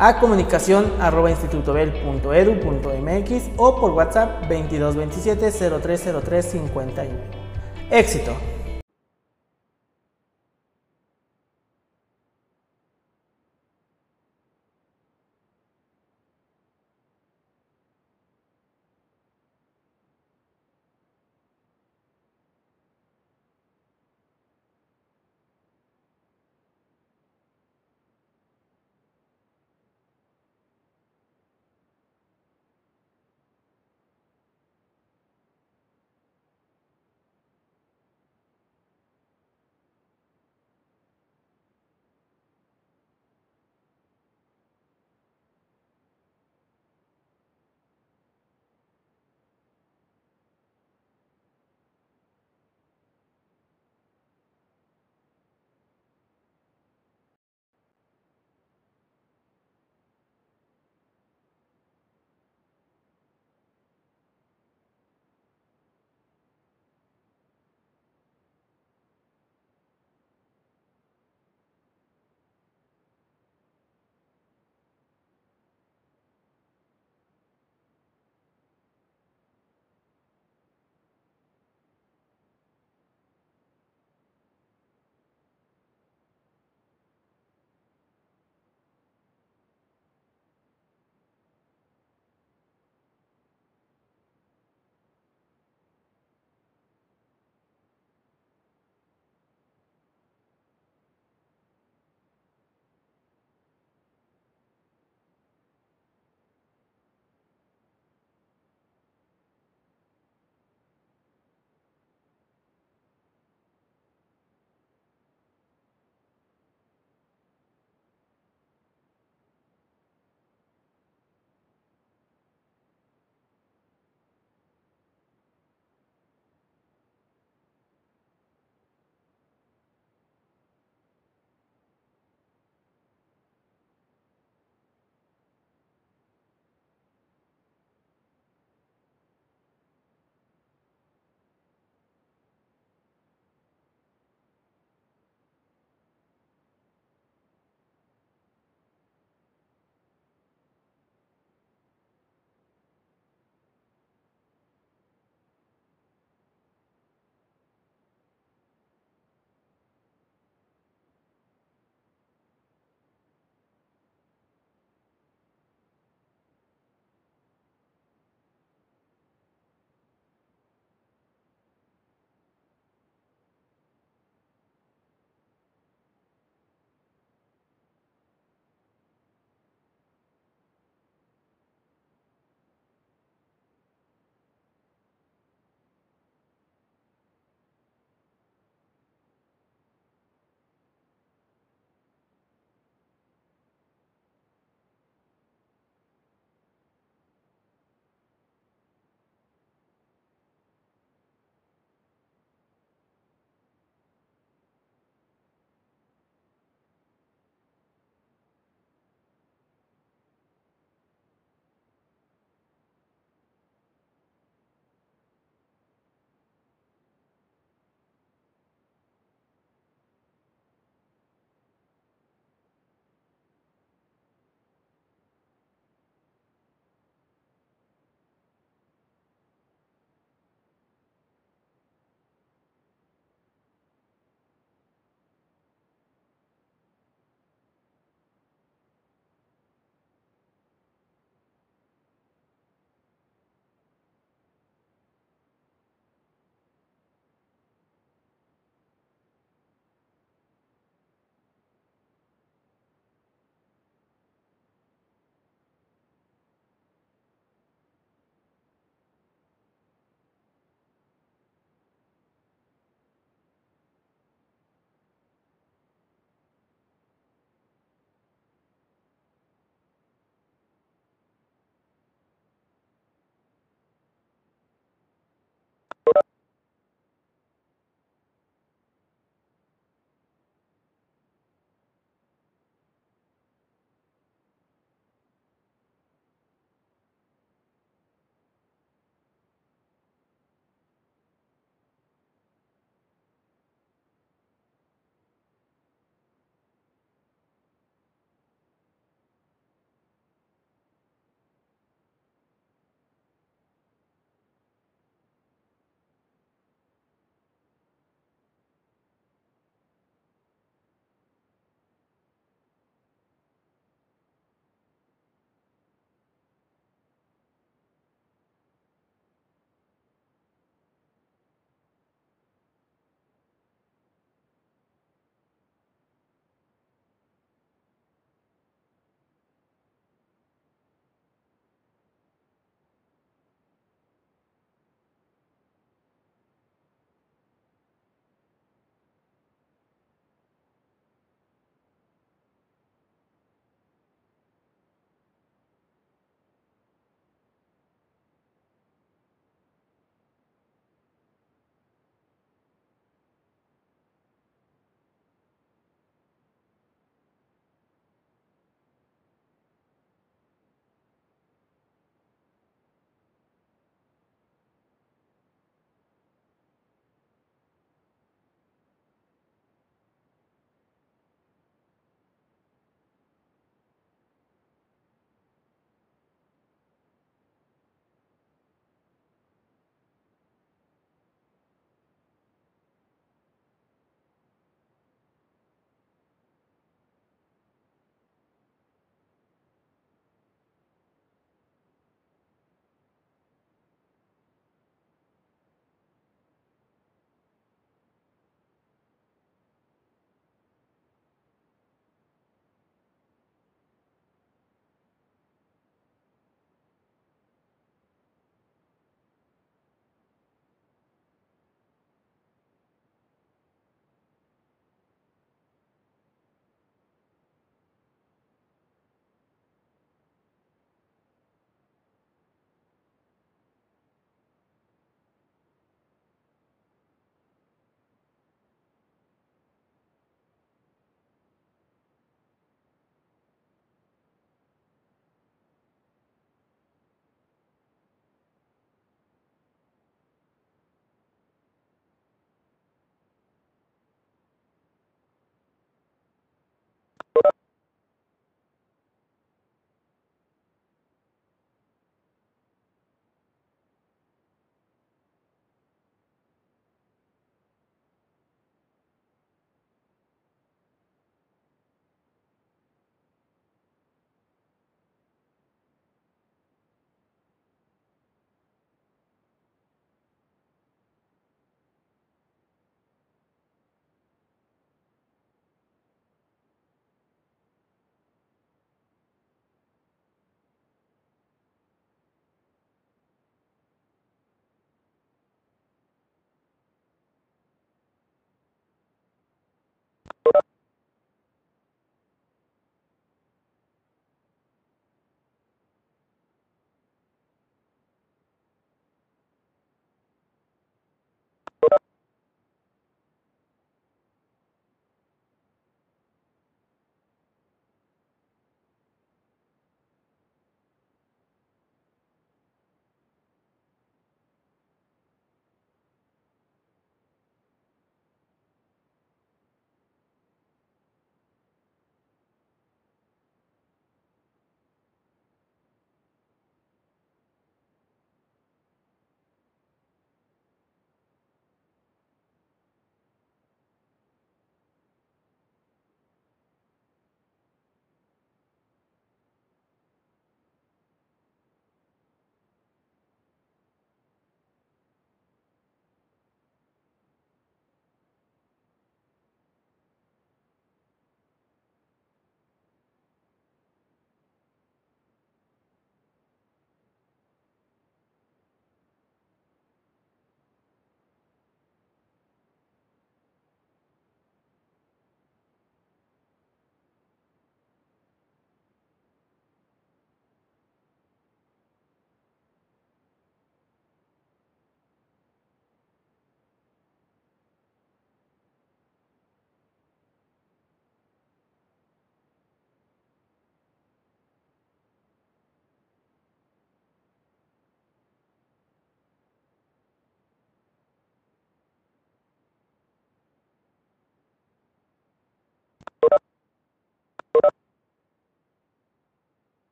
a comunicación arroba institutobel.edu.mx o por WhatsApp 2227 0303 51. Éxito.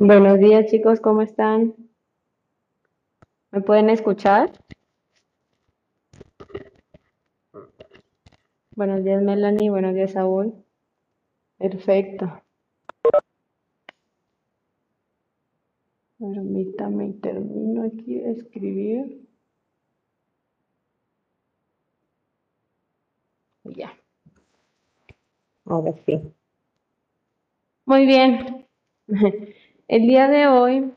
Buenos días chicos, ¿cómo están? ¿Me pueden escuchar? Buenos días Melanie, buenos días Saúl. Perfecto. Permítame, termino aquí de escribir. Ya. Ahora sí. Muy bien. El día de hoy,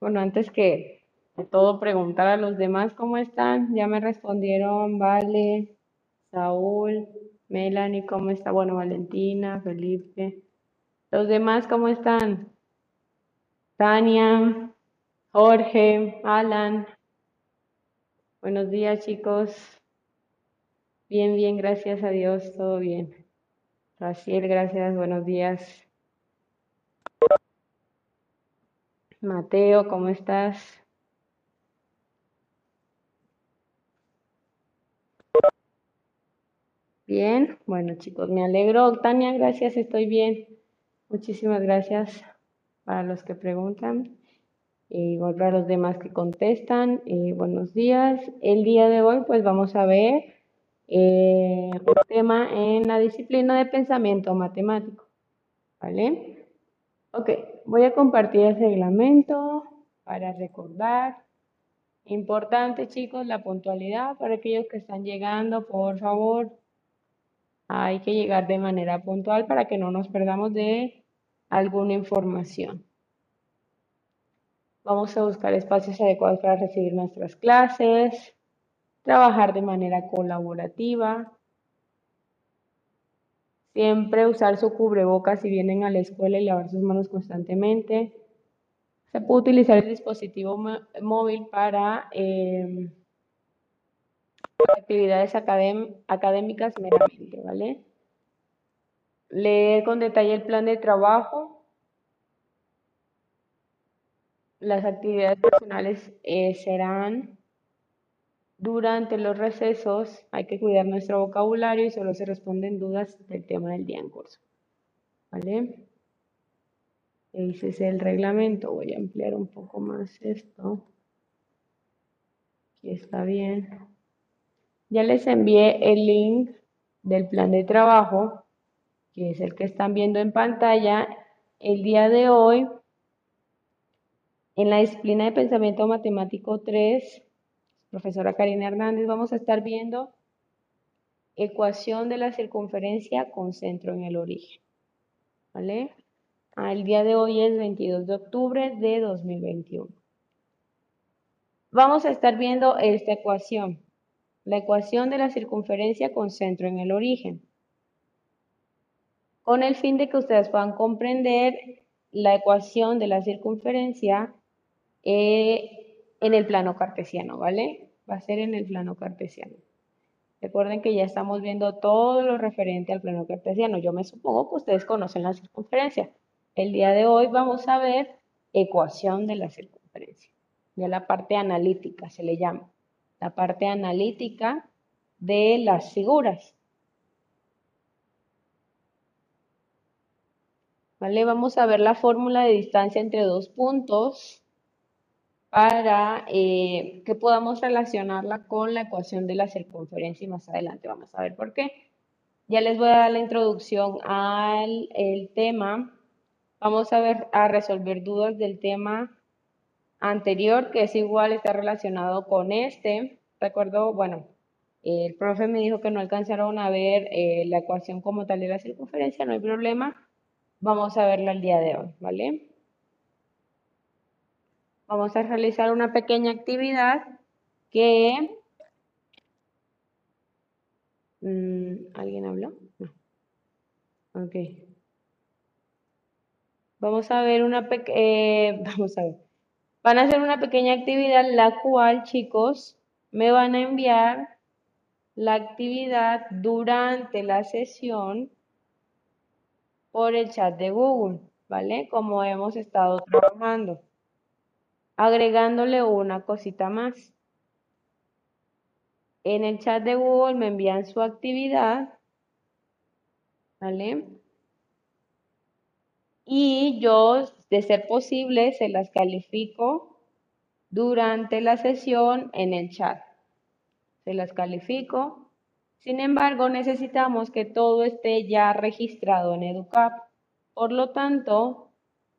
bueno, antes que de todo preguntar a los demás cómo están, ya me respondieron Vale, Saúl, Melanie, ¿cómo está? Bueno, Valentina, Felipe. Los demás, ¿cómo están? Tania, Jorge, Alan. Buenos días, chicos. Bien, bien, gracias a Dios, todo bien. Raciel, gracias, buenos días. Mateo, ¿cómo estás? Bien, bueno chicos, me alegro. Tania, gracias, estoy bien. Muchísimas gracias para los que preguntan y para los demás que contestan. buenos días. El día de hoy pues vamos a ver eh, un tema en la disciplina de pensamiento matemático. ¿Vale? Ok, voy a compartir el reglamento para recordar. Importante chicos, la puntualidad para aquellos que están llegando, por favor, hay que llegar de manera puntual para que no nos perdamos de alguna información. Vamos a buscar espacios adecuados para recibir nuestras clases, trabajar de manera colaborativa, siempre usar su cubrebocas si vienen a la escuela y lavar sus manos constantemente. Se puede utilizar el dispositivo móvil para eh, actividades académicas meramente, ¿vale? Leer con detalle el plan de trabajo. Las actividades personales eh, serán durante los recesos. Hay que cuidar nuestro vocabulario y solo se responden dudas del tema del día en curso. ¿Vale? Ese es el reglamento. Voy a ampliar un poco más esto. Aquí está bien. Ya les envié el link del plan de trabajo, que es el que están viendo en pantalla. El día de hoy, en la disciplina de pensamiento matemático 3, profesora Karina Hernández, vamos a estar viendo ecuación de la circunferencia con centro en el origen. ¿Vale? Ah, el día de hoy es 22 de octubre de 2021. Vamos a estar viendo esta ecuación la ecuación de la circunferencia con centro en el origen, con el fin de que ustedes puedan comprender la ecuación de la circunferencia eh, en el plano cartesiano, ¿vale? Va a ser en el plano cartesiano. Recuerden que ya estamos viendo todo lo referente al plano cartesiano. Yo me supongo que ustedes conocen la circunferencia. El día de hoy vamos a ver ecuación de la circunferencia. Ya la parte analítica se le llama la parte analítica de las figuras. ¿Vale? Vamos a ver la fórmula de distancia entre dos puntos para eh, que podamos relacionarla con la ecuación de la circunferencia y más adelante vamos a ver por qué. Ya les voy a dar la introducción al tema. Vamos a ver a resolver dudas del tema anterior, que es igual, está relacionado con este. Recuerdo, bueno, el profe me dijo que no alcanzaron a ver eh, la ecuación como tal de la circunferencia, no hay problema. Vamos a verla el día de hoy, ¿vale? Vamos a realizar una pequeña actividad que... Mm, ¿Alguien habló? No. Ok. Vamos a ver una pequeña... Eh, vamos a ver. Van a hacer una pequeña actividad la cual, chicos, me van a enviar la actividad durante la sesión por el chat de Google, ¿vale? Como hemos estado trabajando. Agregándole una cosita más. En el chat de Google me envían su actividad, ¿vale? y yo, de ser posible, se las califico durante la sesión en el chat. Se las califico. Sin embargo, necesitamos que todo esté ya registrado en EduCap. Por lo tanto,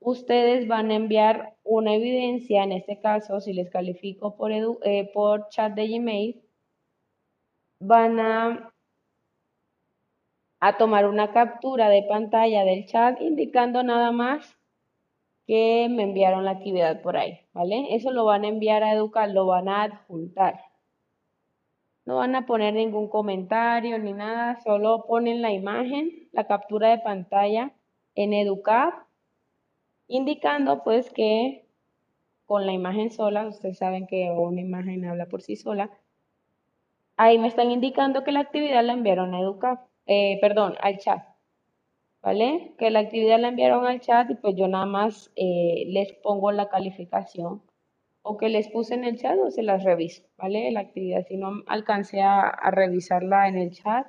ustedes van a enviar una evidencia, en este caso, si les califico por, eh, chat de Gmail, van a tomar una captura de pantalla del chat indicando nada más que me enviaron la actividad por ahí, ¿vale? Eso lo van a enviar a Educar, lo van a adjuntar. No van a poner ningún comentario ni nada, solo ponen la imagen, la captura de pantalla en Educar, indicando pues que con la imagen sola, ustedes saben que una imagen habla por sí sola, ahí me están indicando que la actividad la enviaron a Educar. Eh, perdón, al chat, ¿vale? Que la actividad la enviaron al chat y pues yo nada más eh, les pongo la calificación o que les puse en el chat o se las reviso, ¿vale? La actividad, si no alcancé a, revisarla en el chat,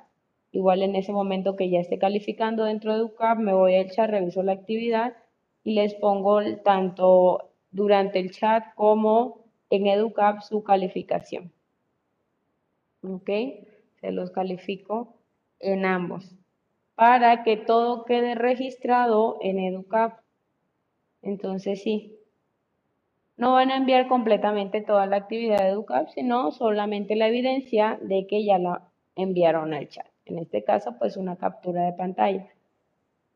igual en ese momento que ya esté calificando dentro de UCAP, me voy al chat, reviso la actividad y les pongo tanto durante el chat como en EduCap su calificación. ¿Ok? Se los califico en ambos para que todo quede registrado en EduCap. Entonces sí, no van a enviar completamente toda la actividad de EduCap, sino solamente la evidencia de que ya la enviaron al chat. En este caso, pues una captura de pantalla.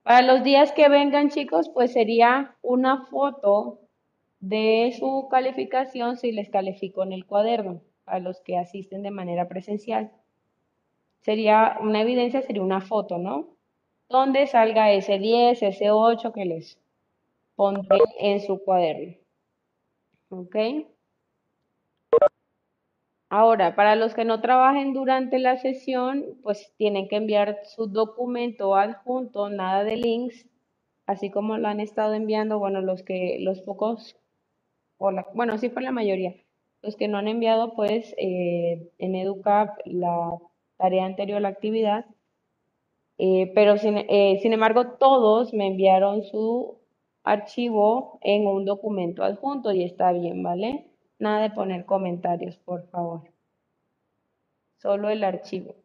Para los días que vengan, chicos, pues sería una foto de su calificación si les califico en el cuaderno, a los que asisten de manera presencial sería una evidencia, sería una foto, ¿no? Donde salga ese 10, ese 8 que les pondré en su cuaderno. ¿Ok? Ahora, para los que no trabajen durante la sesión, pues tienen que enviar su documento adjunto, nada de links, así como lo han estado enviando, bueno, los que, los pocos, o bueno, sí fue la mayoría, los que no han enviado, pues eh, en EduCap la tarea anterior la actividad, eh, pero eh, sin embargo todos me enviaron su archivo en un documento adjunto y está bien, ¿vale? Nada de poner comentarios, por favor. Solo el archivo.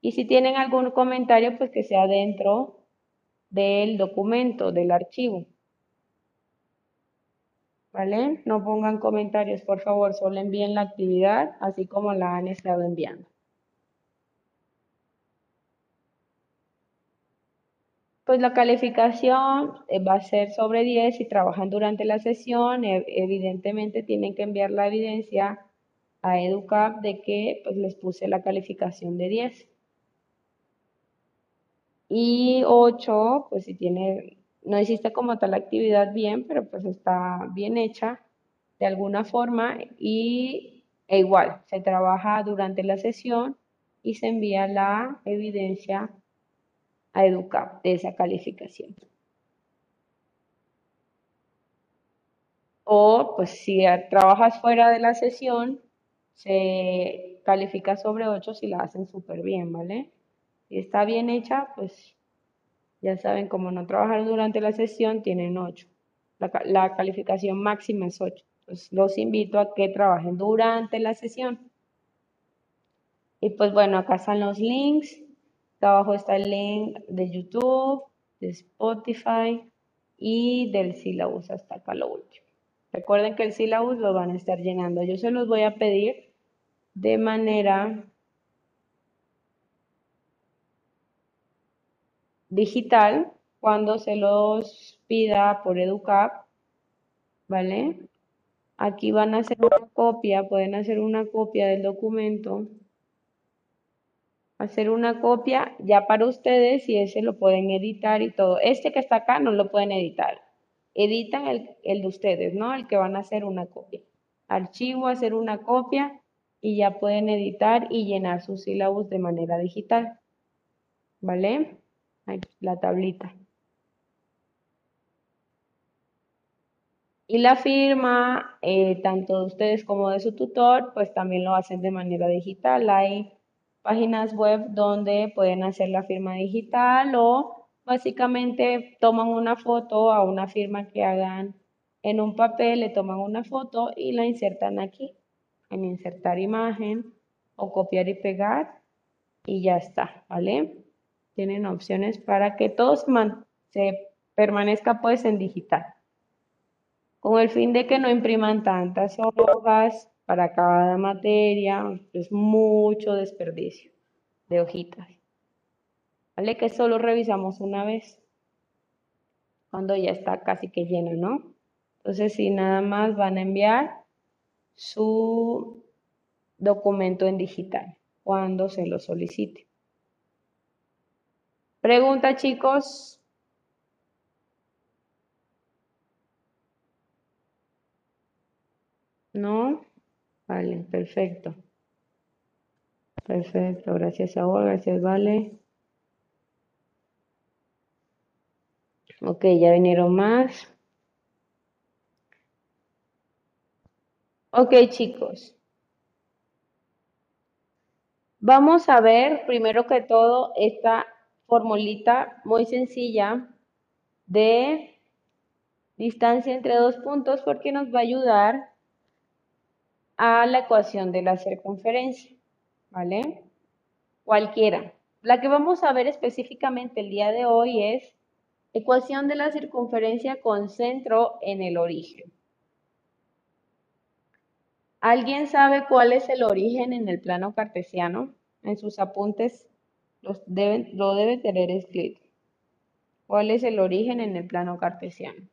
Y si tienen algún comentario, pues que sea dentro del documento, del archivo. ¿Vale? No pongan comentarios, por favor, solo envíen la actividad así como la han estado enviando. Pues la calificación eh, va a ser sobre 10 si trabajan durante la sesión. E, evidentemente tienen que enviar la evidencia a EduCap de que pues, les puse la calificación de 10. Y 8, pues si tiene, no hiciste como tal actividad bien, pero pues está bien hecha de alguna forma y e igual, se trabaja durante la sesión y se envía la evidencia a educar de esa calificación. O pues si trabajas fuera de la sesión, se califica sobre 8 si la hacen súper bien, ¿vale? Si está bien hecha, pues ya saben, como no trabajar durante la sesión, tienen 8. La, la calificación máxima es 8. Pues los invito a que trabajen durante la sesión. Y pues bueno, acá están los links abajo está el link de YouTube, de Spotify y del syllabus hasta acá lo último. Recuerden que el syllabus lo van a estar llenando. Yo se los voy a pedir de manera digital cuando se los pida por EduCap, ¿vale? Aquí van a hacer una copia, pueden hacer una copia del documento hacer una copia ya para ustedes y ese lo pueden editar y todo. Este que está acá no lo pueden editar. Editan el, el de ustedes, ¿no? El que van a hacer una copia. Archivo, hacer una copia y ya pueden editar y llenar sus sílabos de manera digital. ¿Vale? la tablita. Y la firma, eh, tanto de ustedes como de su tutor, pues también lo hacen de manera digital. Hay páginas web donde pueden hacer la firma digital o básicamente toman una foto a una firma que hagan en un papel, le toman una foto y la insertan aquí, en insertar imagen o copiar y pegar y ya está, ¿vale? Tienen opciones para que todo se, permanezca pues en digital, con el fin de que no impriman tantas hojas para cada materia, es mucho desperdicio de hojitas. ¿Vale? Que solo revisamos una vez, cuando ya está casi que llena, ¿no? Entonces, si nada más van a enviar su documento en digital cuando se lo solicite. Pregunta, chicos. ¿No? Vale, perfecto. Perfecto, gracias a gracias Vale. Ok, ya vinieron más. Ok, chicos. Vamos a ver primero que todo esta formulita muy sencilla de distancia entre dos puntos porque nos va a ayudar a la ecuación de la circunferencia, ¿vale? Cualquiera. La que vamos a ver específicamente el día de hoy es ecuación de la circunferencia con centro en el origen. ¿Alguien sabe cuál es el origen en el plano cartesiano? En sus apuntes los deben, lo debe tener escrito. ¿Cuál es el origen en el plano cartesiano?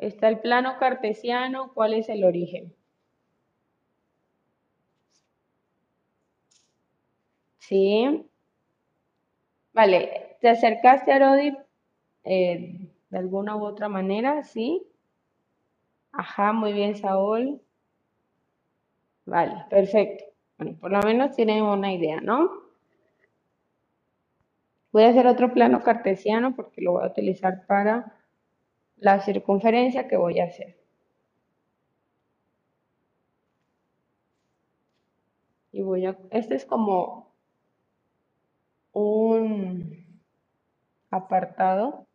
Está el plano cartesiano, ¿cuál es el origen? Sí. Vale, ¿Te acercaste a Rodi eh, de alguna u otra manera? ¿Sí? Ajá, muy bien, Saúl. Vale, perfecto. Bueno, por lo menos tienen una idea, ¿no? Voy a hacer otro plano cartesiano porque lo voy a utilizar para la circunferencia que voy a hacer. Y voy a, este es como un apartado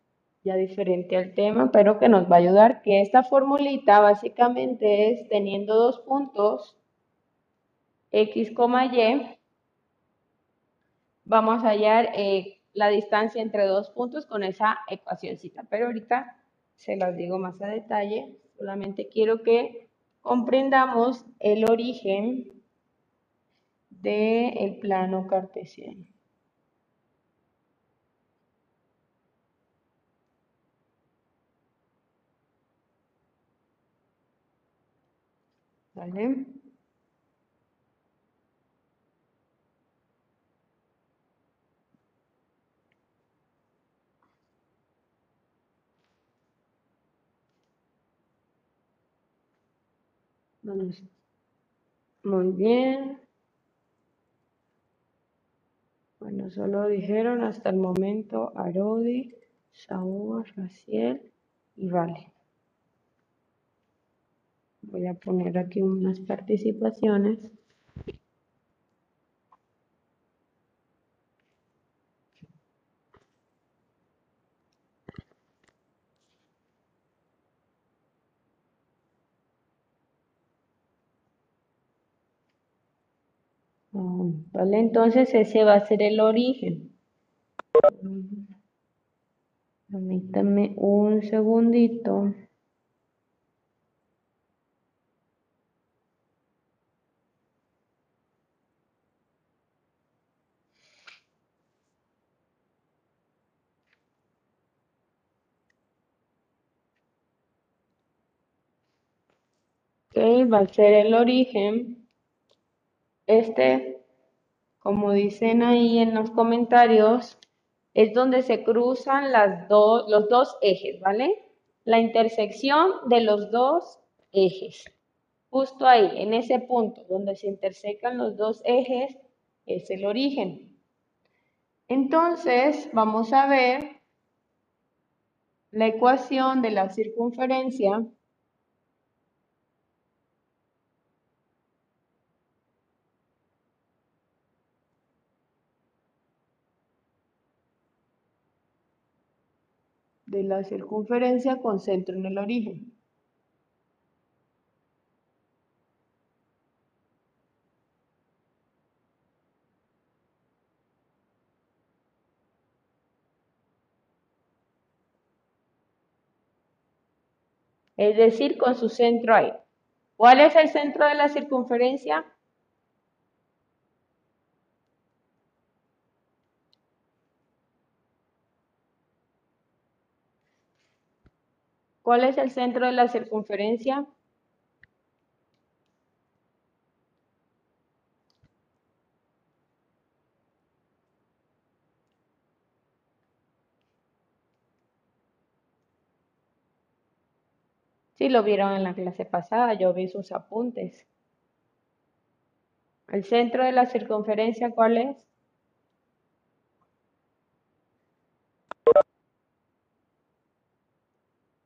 ya diferente al tema, pero que nos va a ayudar, que esta formulita básicamente es teniendo dos puntos, x, y, vamos a hallar eh, la distancia entre dos puntos con esa ecuacióncita, pero ahorita se las digo más a detalle, solamente quiero que comprendamos el origen del plano cartesiano. ¿Vale? Muy bien. Bueno, solo dijeron hasta el momento Arodi, Saúl, Raciel y Vale. Voy a poner aquí unas participaciones. Vale, entonces ese va a ser el origen. Permítame un segundito. va a ser el origen. Este, como dicen ahí en los comentarios, es donde se cruzan los dos ejes, ¿vale? La intersección de los dos ejes. Justo ahí, en ese punto donde se intersecan los dos ejes, es el origen. Entonces, vamos a ver la ecuación de la circunferencia de la circunferencia con centro en el origen. Es decir, con su centro ahí. ¿Cuál es el centro de la circunferencia? ¿Cuál es el centro de la circunferencia? Sí, lo vieron en la clase pasada, yo vi sus apuntes. ¿El centro de la circunferencia cuál es?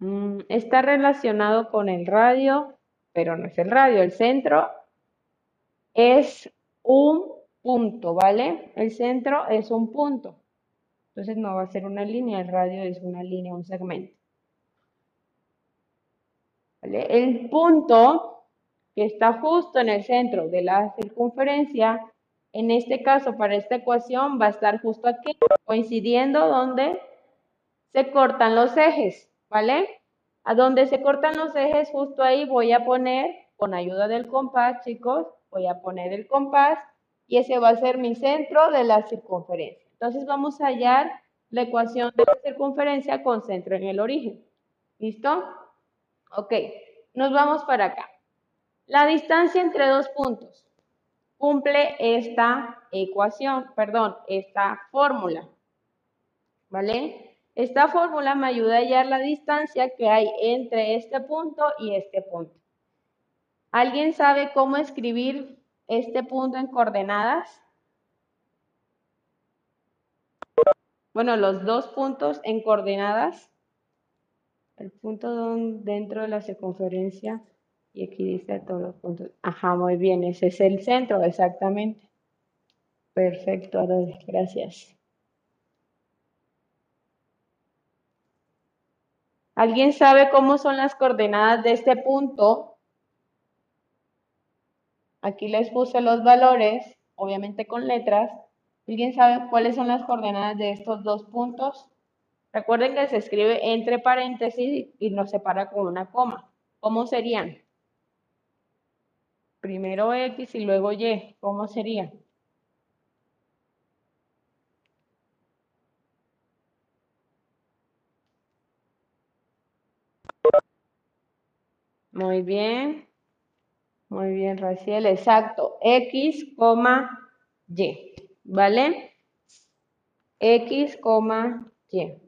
Mm, está relacionado con el radio, pero no es el radio. El centro es un punto, ¿vale? El centro es un punto. Entonces no va a ser una línea, el radio es una línea, un segmento. El punto que está justo en el centro de la circunferencia, en este caso para esta ecuación va a estar justo aquí, coincidiendo donde se cortan los ejes. ¿Vale? A donde se cortan los ejes, justo ahí voy a poner, con ayuda del compás, chicos, voy a poner el compás y ese va a ser mi centro de la circunferencia. Entonces vamos a hallar la ecuación de la circunferencia con centro en el origen. ¿Listo? Ok, nos vamos para acá. La distancia entre dos puntos cumple esta ecuación, perdón, esta fórmula. ¿Vale? Esta fórmula me ayuda a hallar la distancia que hay entre este punto y este punto. ¿Alguien sabe cómo escribir este punto en coordenadas? Bueno, los dos puntos en coordenadas. El punto dentro de la circunferencia y aquí dice todos los puntos. Ajá, muy bien, ese es el centro, exactamente. Perfecto, gracias. ¿Alguien sabe cómo son las coordenadas de este punto? Aquí les puse los valores, obviamente con letras. ¿Alguien sabe cuáles son las coordenadas de estos dos puntos? Recuerden que se escribe entre paréntesis y nos separa con una coma. ¿Cómo serían? Primero X y luego Y. ¿Cómo serían? Muy bien. Muy bien, Raciel. Exacto. X, Y. ¿Vale? X, Y.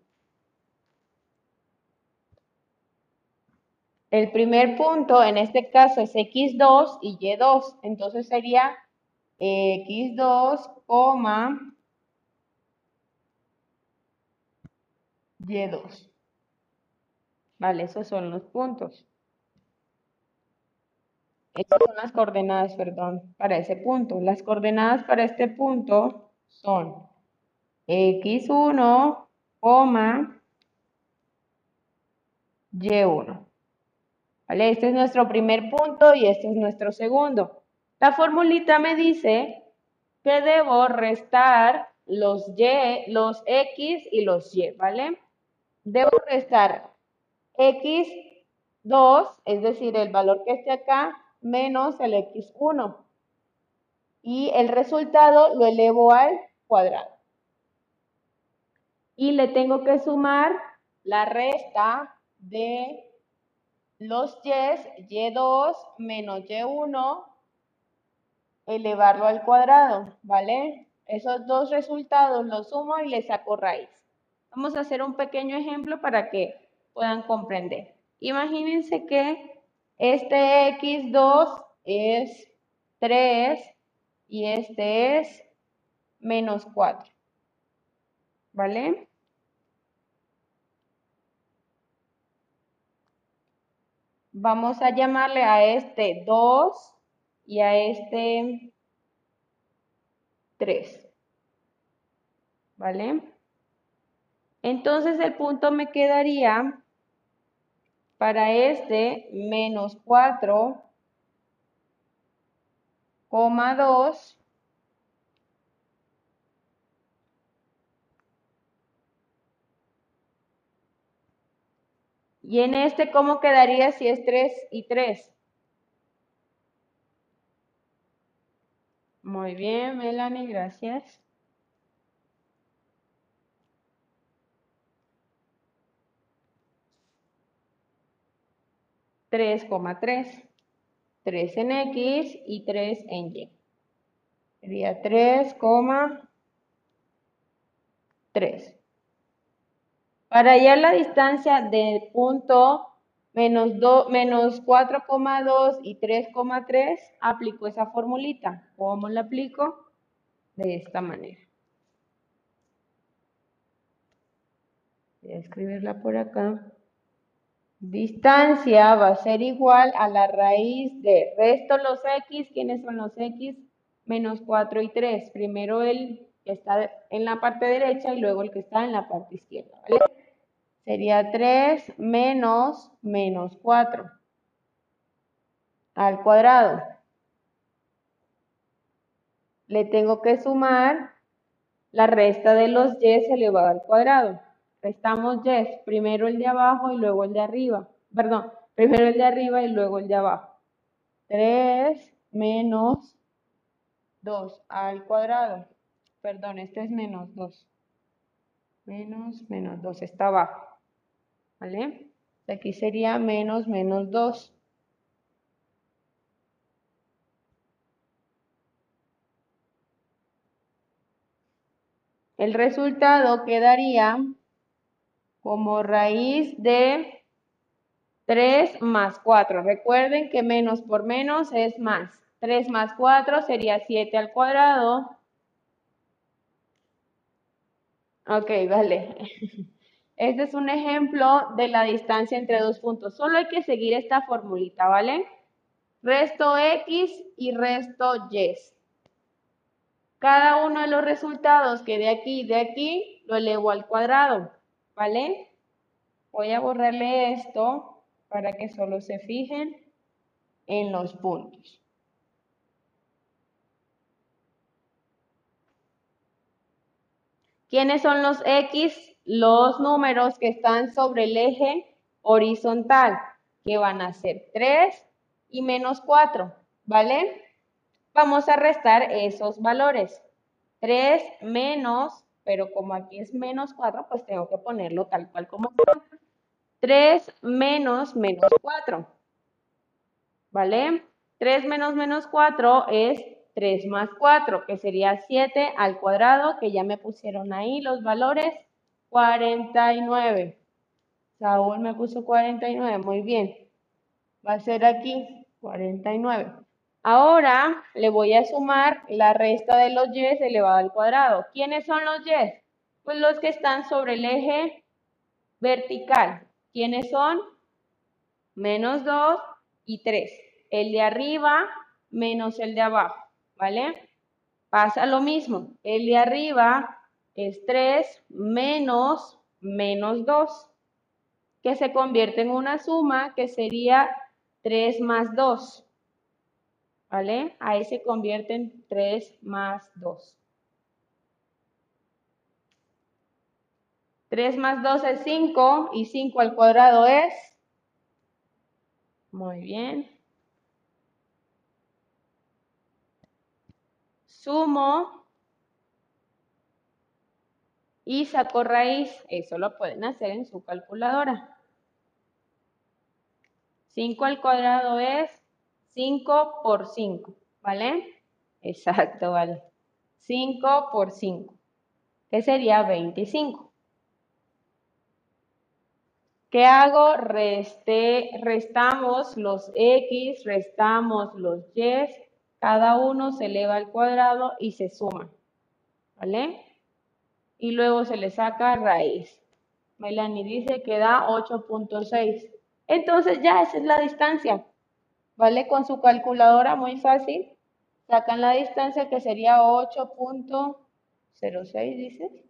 El primer punto en este caso es X2 y Y2. Entonces sería X2, Y2. Vale, esos son los puntos. Estas son las coordenadas, perdón, para ese punto. Las coordenadas para este punto son x1, y1. ¿Vale? Este es nuestro primer punto y este es nuestro segundo. La formulita me dice que debo restar los y, los x y los y, ¿vale? Debo restar x2, es decir, el valor que esté acá, menos el x1. Y el resultado lo elevo al cuadrado. Y le tengo que sumar la resta de los y, y2 menos y1, elevarlo al cuadrado, ¿vale? Esos dos resultados los sumo y les saco raíz. Vamos a hacer un pequeño ejemplo para que puedan comprender. Imagínense que este x2 es 3 y este es menos 4. ¿Vale? Vamos a llamarle a este 2 y a este 3. ¿Vale? Entonces el punto me quedaría para este menos 4,2 Y en este, ¿cómo quedaría si es 3 y 3? Muy bien, Melanie, gracias. Tres coma tres. Tres en X y tres en Y. Sería tres coma tres. Para hallar la distancia del punto menos, menos 4,2 y 3,3, aplico esa formulita. ¿Cómo la aplico? De esta manera. Voy a escribirla por acá. Distancia va a ser igual a la raíz de resto los x. ¿Quiénes son los x? Menos 4 y 3. Primero el que está en la parte derecha y luego el que está en la parte izquierda. ¿vale? Sería 3 menos menos 4 al cuadrado. Le tengo que sumar la resta de los y elevado al cuadrado. Restamos y, primero el de abajo y luego el de arriba. Perdón, primero el de arriba y luego el de abajo. 3 menos 2 al cuadrado. Perdón, este es menos 2. Menos, menos 2, está abajo. ¿vale? Aquí sería menos menos 2. El resultado quedaría como raíz de 3 más 4. Recuerden que menos por menos es más. 3 más 4 sería 7 al cuadrado. Ok, vale. Este es un ejemplo de la distancia entre dos puntos. Solo hay que seguir esta formulita, ¿vale? Resto X y resto Y. Cada uno de los resultados que de aquí y de aquí lo elevo al cuadrado, ¿vale? Voy a borrarle esto para que solo se fijen en los puntos. ¿Quiénes son los X? los números que están sobre el eje horizontal, que van a ser 3 y menos 4, ¿vale? Vamos a restar esos valores. 3 menos, pero como aquí es menos 4, pues tengo que ponerlo tal cual como está. 3 menos menos 4, ¿vale? 3 menos menos 4 es 3 más 4, que sería 7 al cuadrado, que ya me pusieron ahí los valores. 49. Saúl me puso 49, muy bien. Va a ser aquí 49. Ahora le voy a sumar la resta de los y elevado al cuadrado. ¿Quiénes son los y? Pues los que están sobre el eje vertical. ¿Quiénes son? Menos 2 y 3. El de arriba menos el de abajo, ¿vale? Pasa lo mismo. El de arriba es 3 menos menos 2, que se convierte en una suma que sería 3 más 2. ¿Vale? Ahí se convierte en 3 más 2. 3 más 2 es 5 y 5 al cuadrado es... Muy bien. Sumo y saco raíz. Eso lo pueden hacer en su calculadora. 5 al cuadrado es 5 por 5, ¿vale? Exacto, vale. 5 por 5, que sería 25. ¿Qué hago? Reste, restamos los x, restamos los y, cada uno se eleva al cuadrado y se suma, ¿vale? y luego se le saca raíz. Melanie dice que da 8.6. Entonces ya esa es la distancia. ¿Vale? Con su calculadora muy fácil. Sacan la distancia que sería 8.06, dice.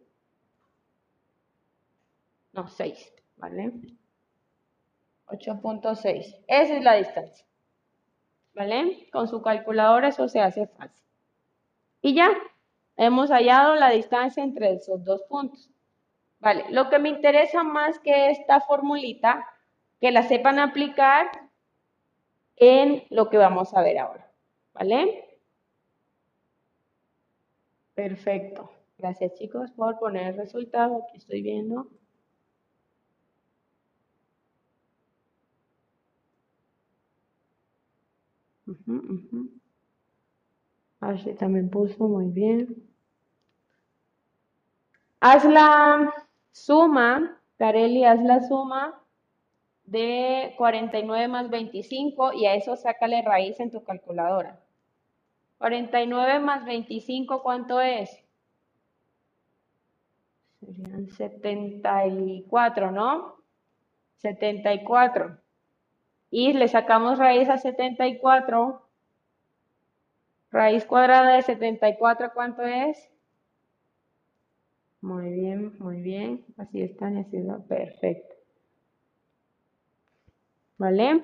no, 6, ¿vale? 8.6. Esa es la distancia. ¿Vale? Con su calculadora eso se hace fácil. Y ya, hemos hallado la distancia entre esos dos puntos. Vale, lo que me interesa más que esta formulita, que la sepan aplicar en lo que vamos a ver ahora. ¿Vale? Perfecto. Gracias chicos por poner el resultado. Aquí estoy viendo. Así también puso, muy bien. Haz la suma, Carelli, haz la suma de 49 más 25 y a eso sácale raíz en tu calculadora. 49 más 25, ¿cuánto es? Serían 74, ¿no? 74 y le sacamos raíz a 74. Raíz cuadrada de 74, ¿cuánto es? Muy bien, muy bien. Así está, así está. Perfecto. ¿Vale?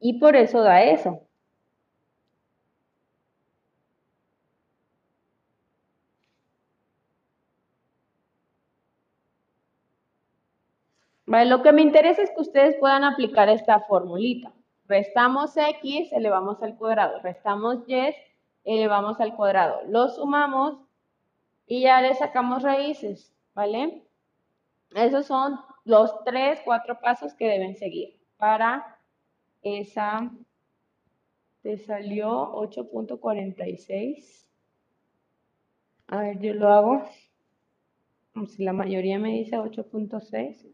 Y por eso da eso. lo que me interesa es que ustedes puedan aplicar esta formulita. Restamos x, elevamos al cuadrado. Restamos y, elevamos al cuadrado. Lo sumamos y ya le sacamos raíces, ¿vale? Esos son los tres, cuatro pasos que deben seguir para esa... Te salió 8.46. A ver, yo lo hago. Si la mayoría me dice 8.6.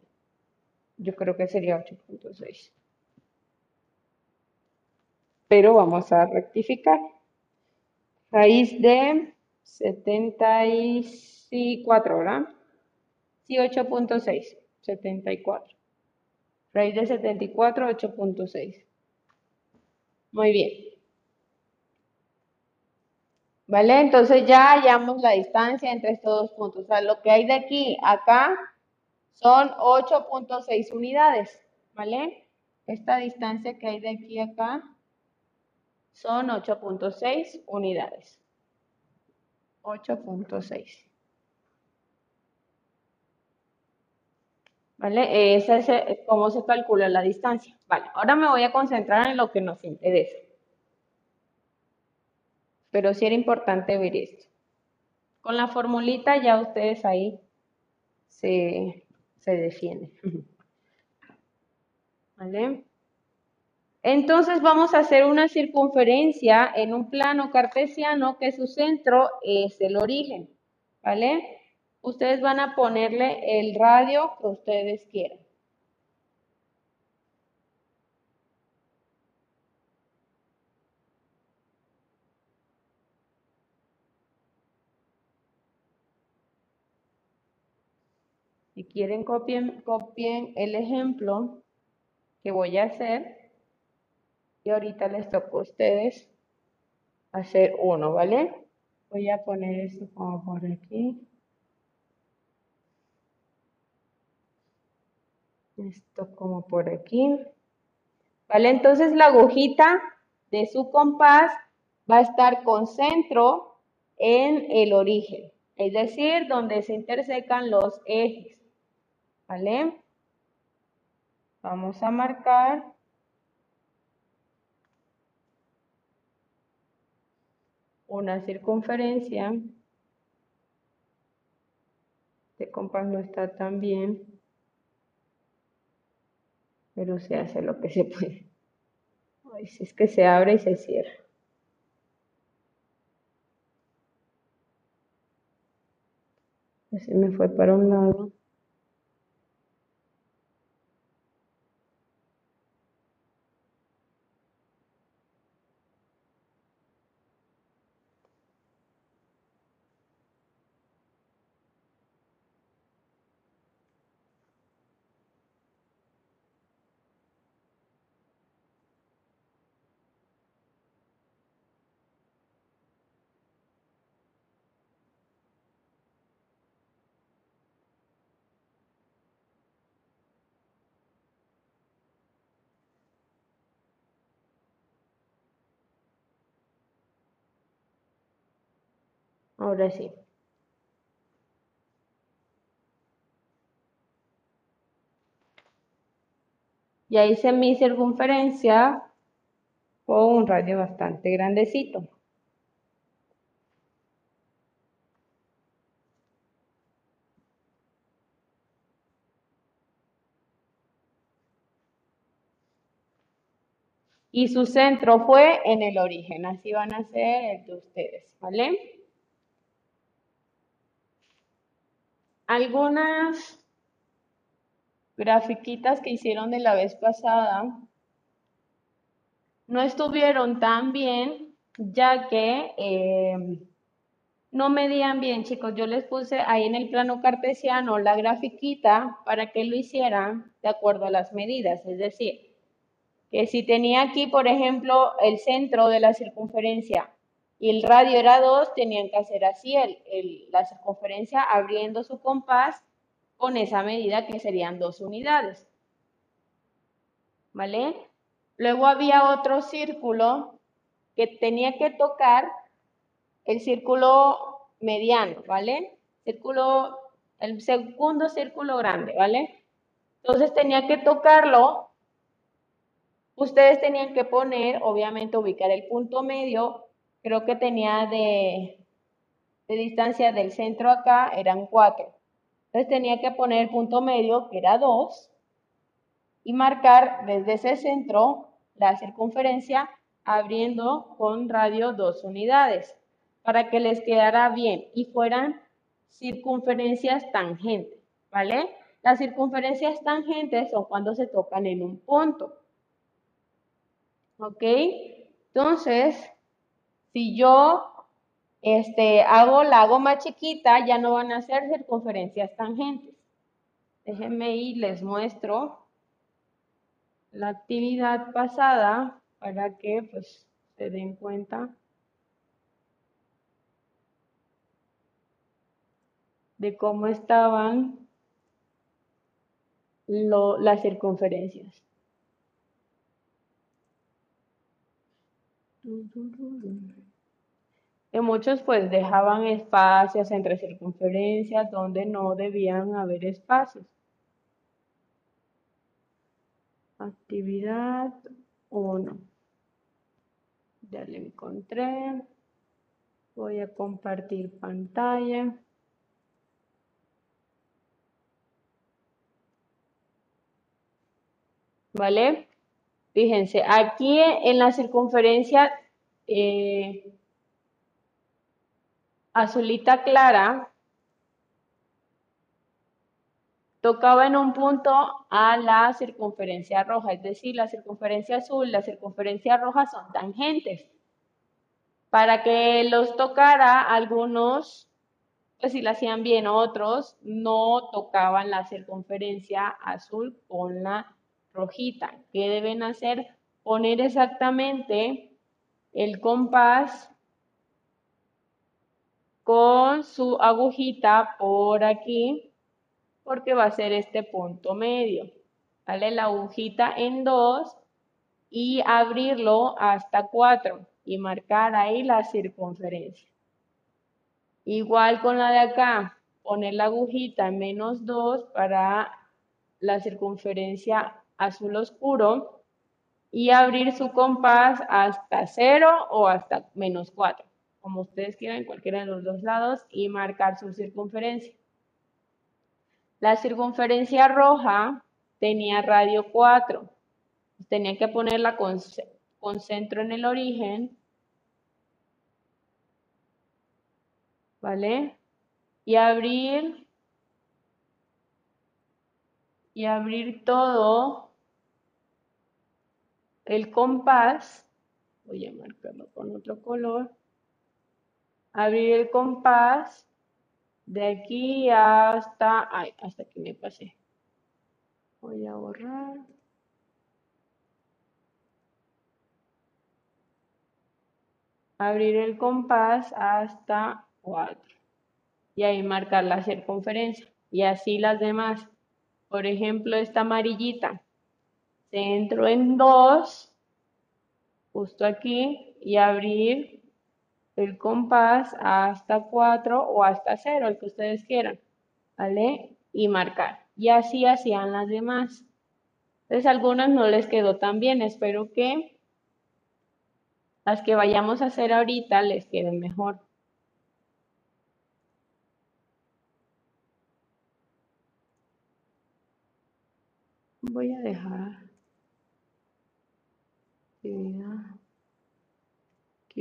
Yo creo que sería 8.6. Pero vamos a rectificar. Raíz de 74, ¿verdad? Sí, 8.6. 74. Raíz de 74, 8.6. Muy bien. ¿Vale? Entonces ya hallamos la distancia entre estos dos puntos. O sea, lo que hay de aquí acá son 8.6 unidades, ¿vale? Esta distancia que hay de aquí a acá son 8.6 unidades. 8.6. ¿Vale? Esa es cómo se calcula la distancia. Vale, ahora me voy a concentrar en lo que nos interesa. Pero sí era importante ver esto. Con la formulita ya ustedes ahí se, se defiende. ¿Vale? Entonces vamos a hacer una circunferencia en un plano cartesiano que su centro es el origen. ¿Vale? Ustedes van a ponerle el radio que ustedes quieran. Si quieren, copien, copien el ejemplo que voy a hacer. Y ahorita les toca a ustedes hacer uno, ¿vale? Voy a poner esto como por aquí. Esto como por aquí. ¿Vale? Entonces la agujita de su compás va a estar con centro en el origen, es decir, donde se intersecan los ejes. ¿Vale? Vamos a marcar una circunferencia. Este compás no está tan bien, pero se hace lo que se puede. Ay, si es que se abre y se cierra. Así me fue para un lado. Ahora sí. Ya hice mi circunferencia con un radio bastante grandecito. Y su centro fue en el origen, así van a ser el de ustedes, ¿vale? Algunas grafiquitas que hicieron de la vez pasada no estuvieron tan bien, ya que eh, no medían bien, chicos. Yo les puse ahí en el plano cartesiano la grafiquita para que lo hicieran de acuerdo a las medidas, es decir, que si tenía aquí, por ejemplo, el centro de la circunferencia y el radio era 2, tenían que hacer así la circunferencia abriendo su compás con esa medida que serían dos unidades. ¿Vale? Luego había otro círculo que tenía que tocar el círculo mediano, ¿vale? Círculo, el segundo círculo grande, ¿vale? Entonces tenía que tocarlo Ustedes tenían que poner, obviamente, ubicar el punto medio. Creo que tenía de, distancia del centro acá, eran 4. Entonces tenía que poner el punto medio, que era 2, y marcar desde ese centro la circunferencia abriendo con radio 2 unidades para que les quedara bien y fueran circunferencias tangentes, ¿vale? Las circunferencias tangentes son cuando se tocan en un punto. ¿Ok? Entonces, si yo este, hago la más chiquita, ya no van a ser circunferencias tangentes. Déjenme y les muestro la actividad pasada para que pues se den cuenta de cómo estaban las circunferencias. Muchos pues dejaban espacios entre circunferencias donde no debían haber espacios. Actividad 1. Ya le encontré. Voy a compartir pantalla. ¿Vale? Fíjense, aquí en la circunferencia eh, azulita clara, tocaba en un punto a la circunferencia roja, es decir, la circunferencia azul la circunferencia roja son tangentes. Para que los tocara, algunos, pues si la hacían bien, otros no tocaban la circunferencia azul con la rojita. ¿Qué deben hacer? Poner exactamente el compás con su agujita por aquí, porque va a ser este punto medio. ¿Vale? La agujita en 2 y abrirlo hasta 4 y marcar ahí la circunferencia. Igual con la de acá, poner la agujita en menos 2 para la circunferencia azul oscuro y abrir su compás hasta 0 o hasta menos 4, como ustedes quieran, cualquiera de los dos lados, y marcar su circunferencia. La circunferencia roja tenía radio 4, tenía que ponerla con, con centro en el origen, ¿vale? Y abrir y abrir todo el compás, voy a marcarlo con otro color, abrir el compás de aquí hasta, ay, hasta que me pasé. Voy a borrar. Abrir el compás hasta 4. Y ahí marcar la circunferencia. Y así las demás. Por ejemplo, esta amarillita centro en dos, justo aquí, y abrir el compás hasta 4 o hasta 0, el que ustedes quieran, ¿vale? Y marcar. Y así hacían las demás. Entonces, algunas no les quedó tan bien. Espero que las que vayamos a hacer ahorita les queden mejor. Voy a dejar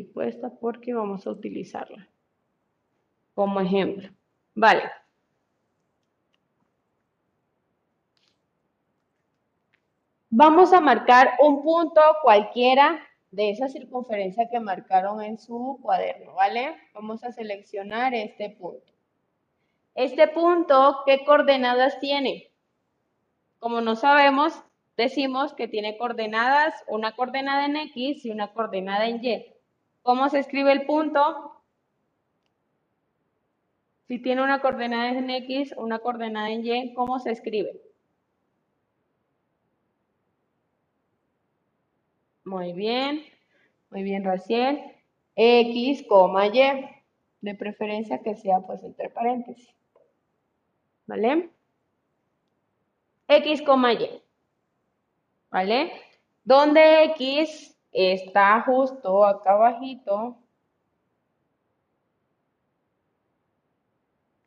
porque vamos a utilizarla como ejemplo. Vale. Vamos a marcar un punto cualquiera de esa circunferencia que marcaron en su cuaderno, ¿vale? Vamos a seleccionar este punto. Este punto, ¿qué coordenadas tiene? Como no sabemos, decimos que tiene coordenadas, una coordenada en X y una coordenada en Y. ¿Cómo se escribe el punto? Si tiene una coordenada en X, una coordenada en Y, ¿cómo se escribe? Muy bien, muy bien, Raciel. X, Y, de preferencia que sea pues entre paréntesis. ¿Vale? X, Y. ¿Vale? Donde X está justo acá abajito.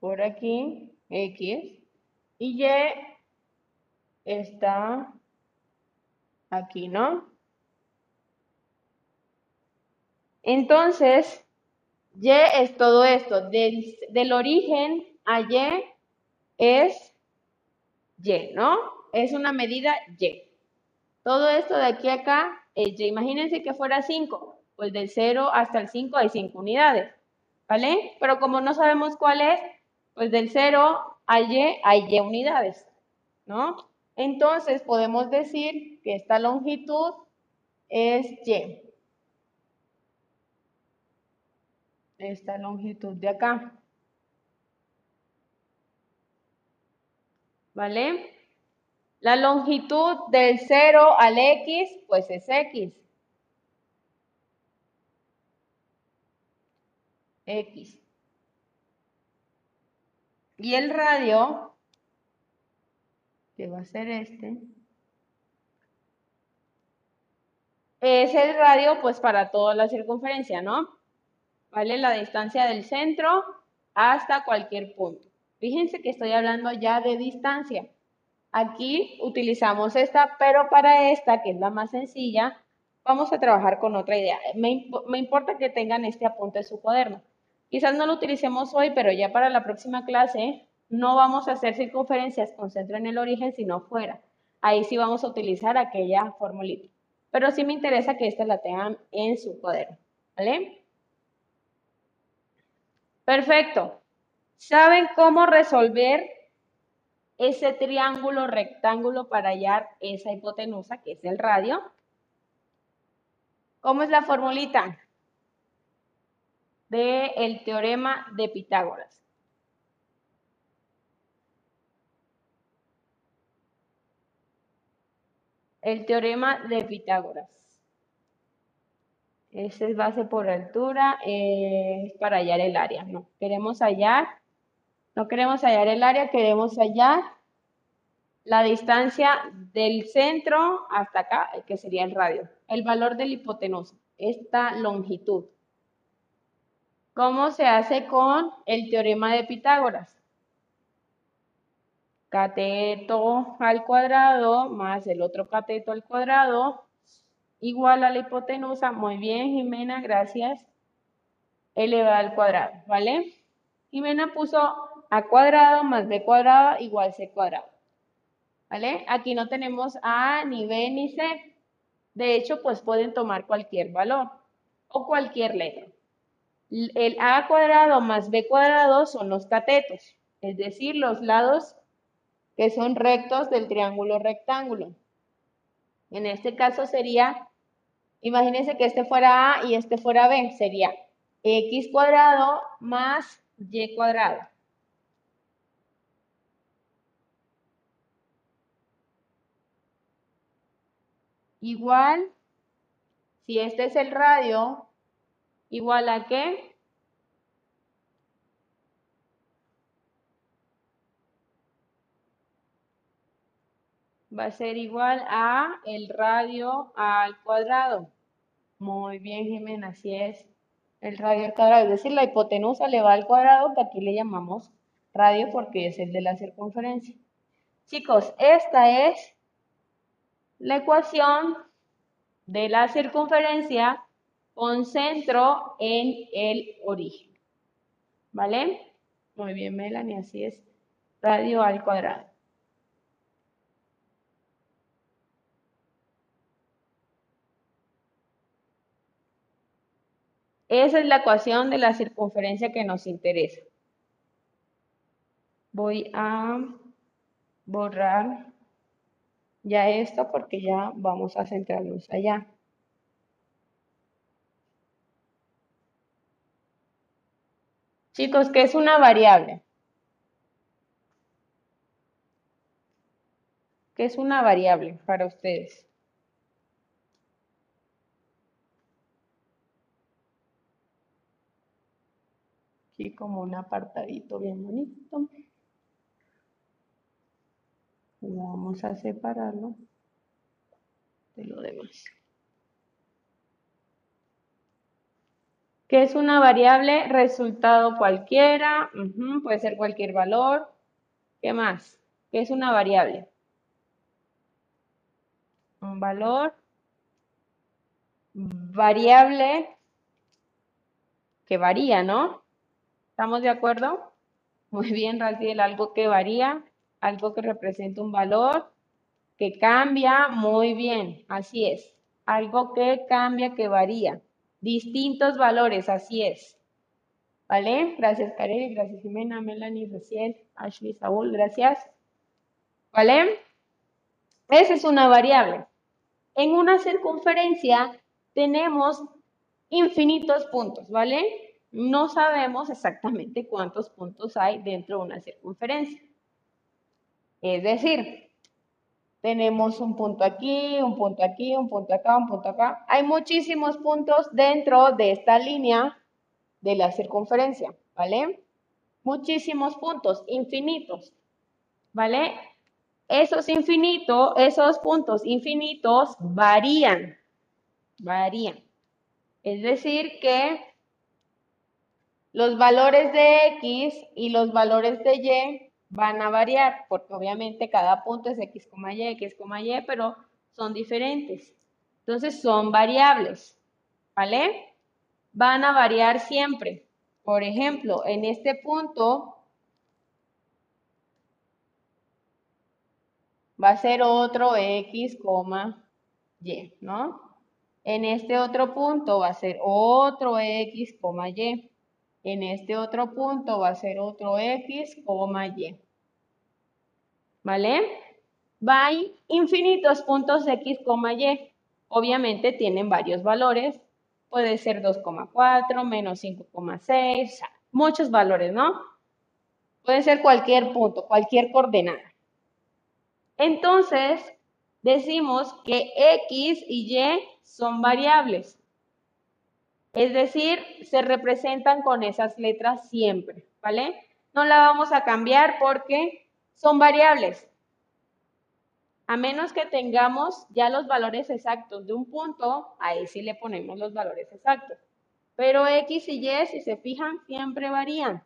Por aquí, X. Y Y está aquí, ¿no? Entonces, Y es todo esto. Del, origen a Y es Y, ¿no? Es una medida Y. Todo esto de aquí a acá Y. Imagínense que fuera 5. Pues del 0 hasta el 5 hay 5 unidades. ¿Vale? Pero como no sabemos cuál es, pues del 0 a Y hay Y unidades. ¿No? Entonces podemos decir que esta longitud es Y. esta longitud de acá. ¿Vale? La longitud del 0 al X, pues es X. X. Y el radio, que va a ser este, es el radio pues para toda la circunferencia, ¿no? ¿vale? La distancia del centro hasta cualquier punto. Fíjense que estoy hablando ya de distancia. Aquí utilizamos esta, pero para esta, que es la más sencilla, vamos a trabajar con otra idea. Me, importa que tengan este apunte en su cuaderno. Quizás no lo utilicemos hoy, pero ya para la próxima clase no vamos a hacer circunferencias con centro en el origen, sino fuera. Ahí sí vamos a utilizar aquella formulita. Pero sí me interesa que esta la tengan en su cuaderno. ¿Vale? Perfecto. ¿Saben cómo resolver ese triángulo rectángulo para hallar esa hipotenusa, que es el radio? ¿Cómo es la formulita? Del teorema de Pitágoras. El teorema de Pitágoras. Ese es base por altura, es para hallar el área. No, queremos hallar, no queremos hallar el área, queremos hallar la distancia del centro hasta acá, que sería el radio. El valor de la hipotenusa, esta longitud. ¿Cómo se hace con el teorema de Pitágoras? Cateto al cuadrado más el otro cateto al cuadrado igual a la hipotenusa. Muy bien, Jimena, gracias. Elevada al cuadrado, ¿vale? Jimena puso a cuadrado más b cuadrado igual c cuadrado. ¿Vale? Aquí no tenemos a ni b ni c. De hecho, pues pueden tomar cualquier valor o cualquier letra. El a cuadrado más b cuadrado son los catetos, es decir, los lados que son rectos del triángulo rectángulo. En este caso sería Imagínense que este fuera A y este fuera B. Sería X cuadrado más Y cuadrado. Igual, si este es el radio igual a qué? Va a ser igual a el radio al cuadrado. Muy bien, Jimena, así es. El radio al cuadrado, es decir, la hipotenusa le va al cuadrado, que aquí le llamamos radio porque es el de la circunferencia. Chicos, esta es la ecuación de la circunferencia con centro en el origen. ¿Vale? Muy bien, Melanie, así es. Radio al cuadrado. Esa es la ecuación de la circunferencia que nos interesa. Voy a borrar ya esto porque ya vamos a centrarnos allá. Chicos, ¿qué es una variable? ¿Qué es una variable para ustedes? Aquí como un apartadito bien bonito. Vamos a separarlo de lo demás. ¿Qué es una variable? Resultado cualquiera, puede ser cualquier valor. ¿Qué más? ¿Qué es una variable? Un valor variable que varía, ¿no? ¿Estamos de acuerdo? Muy bien, Raciel, algo que varía, algo que representa un valor, que cambia, muy bien, así es. Algo que cambia, que varía. Distintos valores, así es. ¿Vale? Gracias, Karel, gracias, Jimena, Melanie, Recién, Ashley, Saúl, gracias. ¿Vale? Esa es una variable. En una circunferencia tenemos infinitos puntos, ¿vale? No sabemos exactamente cuántos puntos hay dentro de una circunferencia. Es decir, tenemos un punto aquí, un punto aquí, un punto acá, un punto acá. Hay muchísimos puntos dentro de esta línea de la circunferencia, ¿vale? Muchísimos puntos, infinitos, ¿vale? Esos infinitos, esos puntos infinitos varían, varían. Es decir que los valores de X y los valores de Y van a variar, porque obviamente cada punto es x, y, x, y, pero son diferentes. Entonces son variables, ¿vale? Van a variar siempre. Por ejemplo, en este punto va a ser otro x, y, ¿no? En este otro punto va a ser otro x, y. En este otro punto va a ser otro x, y. ¿Vale? Hay infinitos puntos x, y. Obviamente tienen varios valores. Puede ser 2,4, menos 5,6, muchos valores, ¿no? Puede ser cualquier punto, cualquier coordenada. Entonces, decimos que x y y son variables. Es decir, se representan con esas letras siempre, ¿vale? No la vamos a cambiar porque son variables. A menos que tengamos ya los valores exactos de un punto, ahí sí le ponemos los valores exactos. Pero x y y, si se fijan, siempre varían.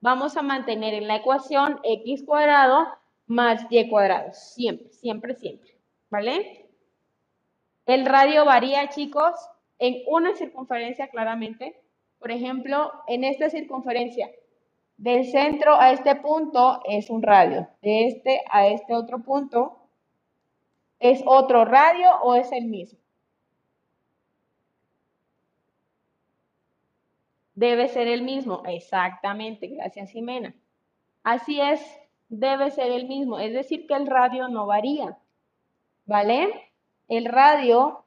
Vamos a mantener en la ecuación x cuadrado más y cuadrado. Siempre, siempre, siempre. ¿Vale? El radio varía, chicos, en una circunferencia claramente. Por ejemplo, en esta circunferencia, del centro a este punto es un radio. De este a este otro punto es otro radio o es el mismo. Debe ser el mismo. Exactamente. Gracias, Jimena. Así es. Debe ser el mismo. Es decir, que el radio no varía. ¿Vale? El radio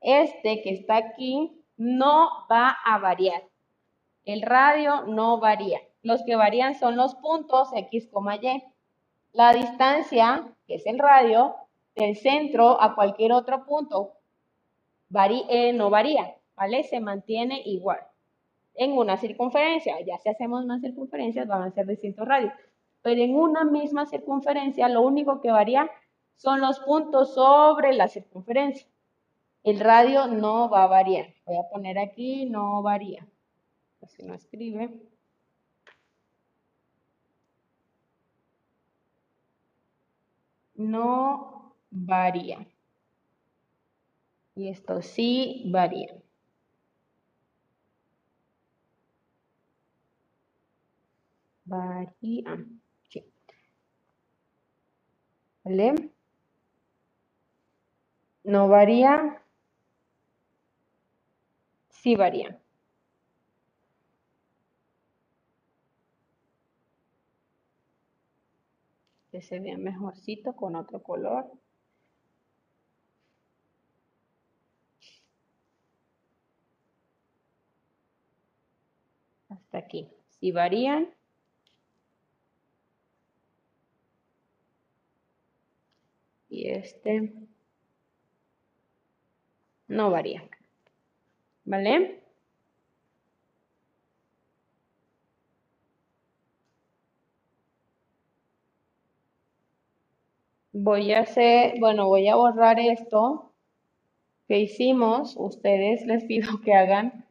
este que está aquí no va a variar. El radio no varía. Los que varían son los puntos X, Y. La distancia, que es el radio, del centro a cualquier otro punto, eh, no varía, ¿vale? Se mantiene igual en una circunferencia. Ya si hacemos más circunferencias van a ser distintos radios. Pero en una misma circunferencia lo único que varía son los puntos sobre la circunferencia. El radio no va a variar. Voy a poner aquí, no varía. Si no escribe. No varía. Y esto sí varía. Varía. Sí. ¿Vale? No varía. Sí varía. Que se mejorcito con otro color. Hasta aquí. Si varían, y este no varía. ¿Vale? Voy a hacer, bueno, voy a borrar esto que hicimos. Ustedes les pido que hagan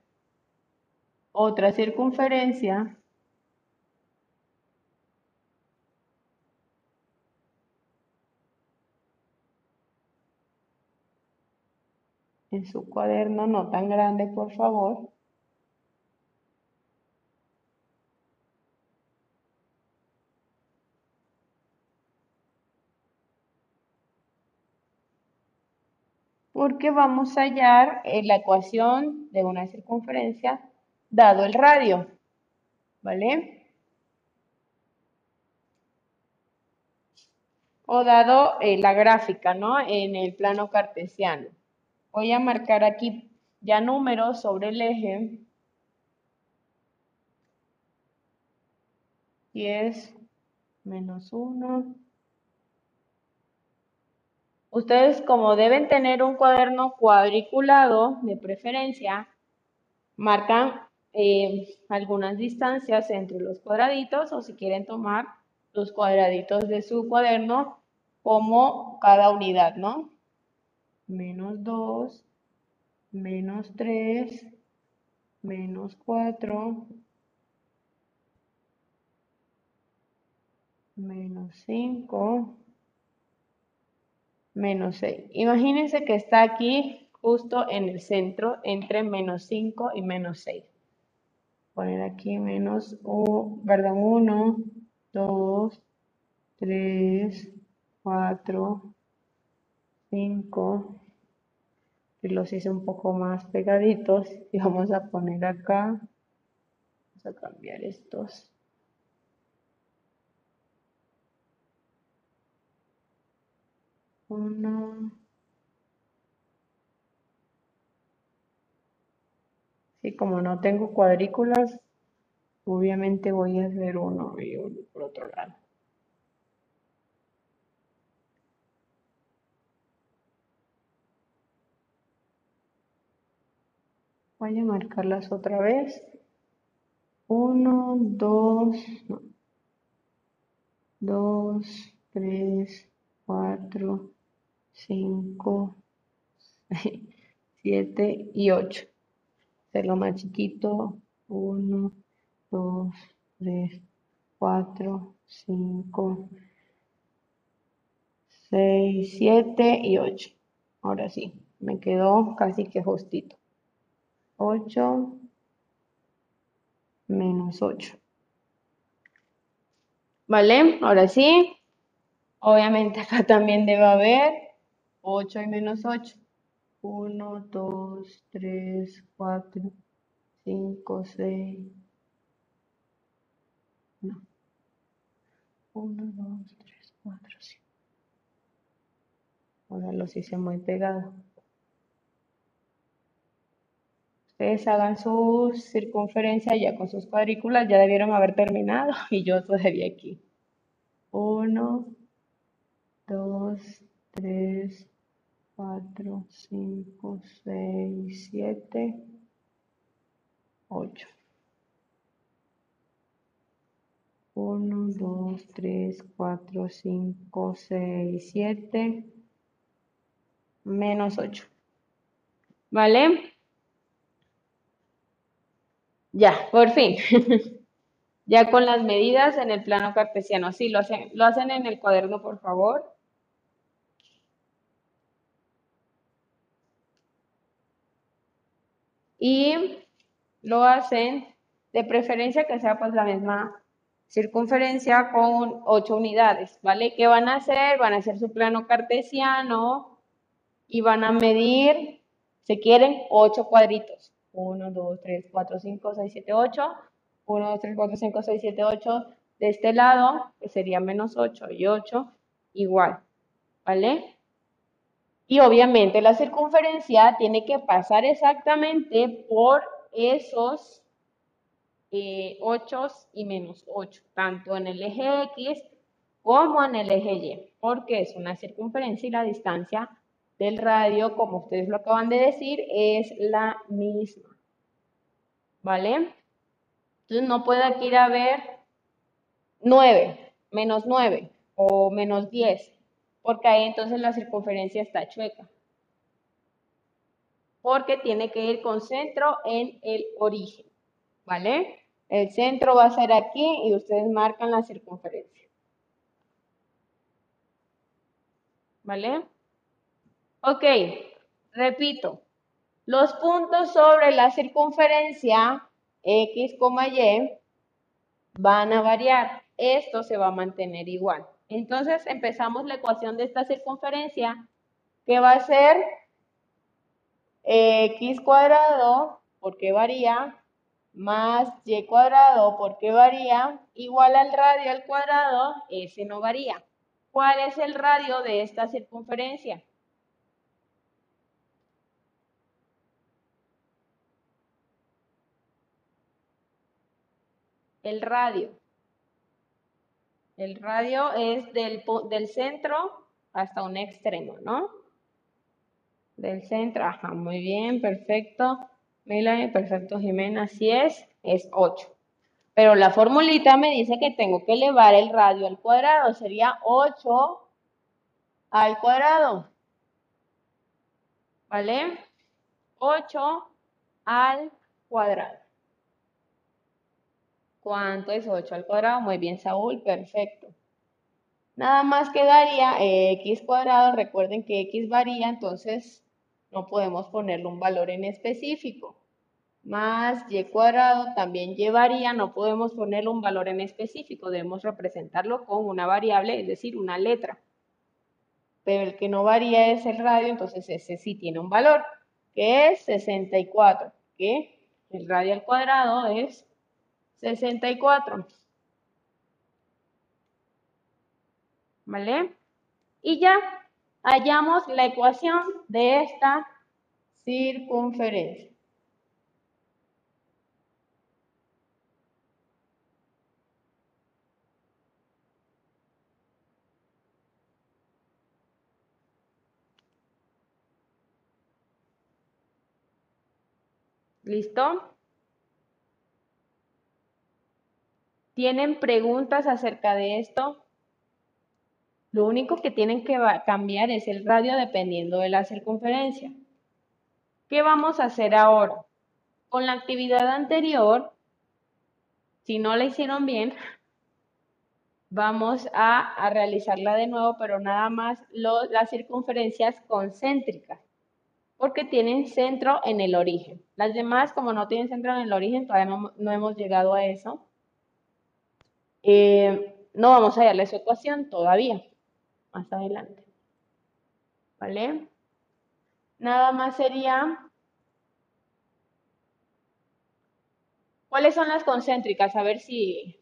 otra circunferencia en su cuaderno, no tan grande, por favor. Porque vamos a hallar la ecuación de una circunferencia dado el radio. ¿Vale? O dado eh, la gráfica, ¿no? En el plano cartesiano. Voy a marcar aquí ya números sobre el eje. 10 menos 1. Ustedes como deben tener un cuaderno cuadriculado de preferencia, marcan eh, algunas distancias entre los cuadraditos o si quieren tomar los cuadraditos de su cuaderno como cada unidad, ¿no? Menos 2, menos 3, menos 4, menos 5, menos 6. Imagínense que está aquí justo en el centro entre menos 5 y menos 6. Poner aquí menos, perdón, 1, 2, 3, 4, 5 y los hice un poco más pegaditos y vamos a poner acá vamos a cambiar estos. Uno. Sí como no tengo cuadrículas obviamente voy a hacer uno y uno por otro lado Voy a marcarlas otra vez. 1, 2, 2, 3, 4, 5, 7 y 8. Hacerlo más chiquito. 1, 2, 3, 4, 5, 6, 7 y 8. Ahora sí, me quedó casi que justito. 8 menos 8. ¿Vale? Ahora sí. Obviamente acá también debe haber 8 y menos 8. 1, 2, 3, 4, 5, 6. No. 1, 2, 3, 4, 5. Ahora los hice muy pegados. Ustedes hagan su circunferencia ya con sus cuadrículas, ya debieron haber terminado y yo todavía aquí. 1, 2, 3, 4, 5, 6, 7 8. 1, 2, 3, 4, 5, 6, 7, menos 8. ¿Vale? Ya, por fin. ya con las medidas en el plano cartesiano. Sí, lo hacen, lo hacen en el cuaderno, por favor. Y lo hacen de preferencia que sea pues la misma circunferencia con 8 unidades, ¿vale? ¿Qué van a hacer? Van a hacer su plano cartesiano y van a medir, si quieren, 8 cuadritos. 1, 2, 3, 4, 5, 6, 7, 8. 1, 2, 3, 4, 5, 6, 7, 8. De este lado, que sería menos 8 y 8, igual, ¿vale? Y obviamente la circunferencia tiene que pasar exactamente por esos eh, 8 y menos 8, tanto en el eje X como en el eje Y, porque es una circunferencia y la distancia del radio, como ustedes lo acaban de decir, es la misma. ¿Vale? Entonces no puede aquí ir a ver 9, menos 9 o menos 10, porque ahí entonces la circunferencia está chueca. Porque tiene que ir con centro en el origen. ¿Vale? El centro va a ser aquí y ustedes marcan la circunferencia. ¿Vale? Ok, repito. Los puntos sobre la circunferencia X, Y van a variar. Esto se va a mantener igual. Entonces empezamos la ecuación de esta circunferencia que va a ser X cuadrado, porque varía, más y cuadrado, porque varía, igual al radio al cuadrado, ese no varía. ¿Cuál es el radio de esta circunferencia? El radio. El radio es del, del centro hasta un extremo, ¿no? Del centro, ajá, muy bien, perfecto. Melanie, perfecto, Jimena, así es, es 8. Pero la formulita me dice que tengo que elevar el radio al cuadrado, sería 8 al cuadrado. ¿Vale? 8 al cuadrado. ¿Cuánto es 8 al cuadrado? Muy bien, Saúl, perfecto. Nada más quedaría x cuadrado. Recuerden que x varía, entonces no podemos ponerle un valor en específico. Más y cuadrado también llevaría, no podemos ponerle un valor en específico, debemos representarlo con una variable, es decir, una letra. Pero el que no varía es el radio, entonces ese sí tiene un valor, que es 64, que el radio al cuadrado es 64. ¿Vale? Y ya hallamos la ecuación de esta circunferencia. ¿Listo? ¿Tienen preguntas acerca de esto? Lo único que tienen que cambiar es el radio dependiendo de la circunferencia. ¿Qué vamos a hacer ahora? Con la actividad anterior, si no la hicieron bien, vamos a, realizarla de nuevo, pero nada más las circunferencias concéntricas, porque tienen centro en el origen. Las demás, como no tienen centro en el origen, todavía no, hemos llegado a eso. Eh, no vamos a darle su ecuación todavía más adelante. ¿Vale? Nada más sería... ¿Cuáles son las concéntricas? A ver si,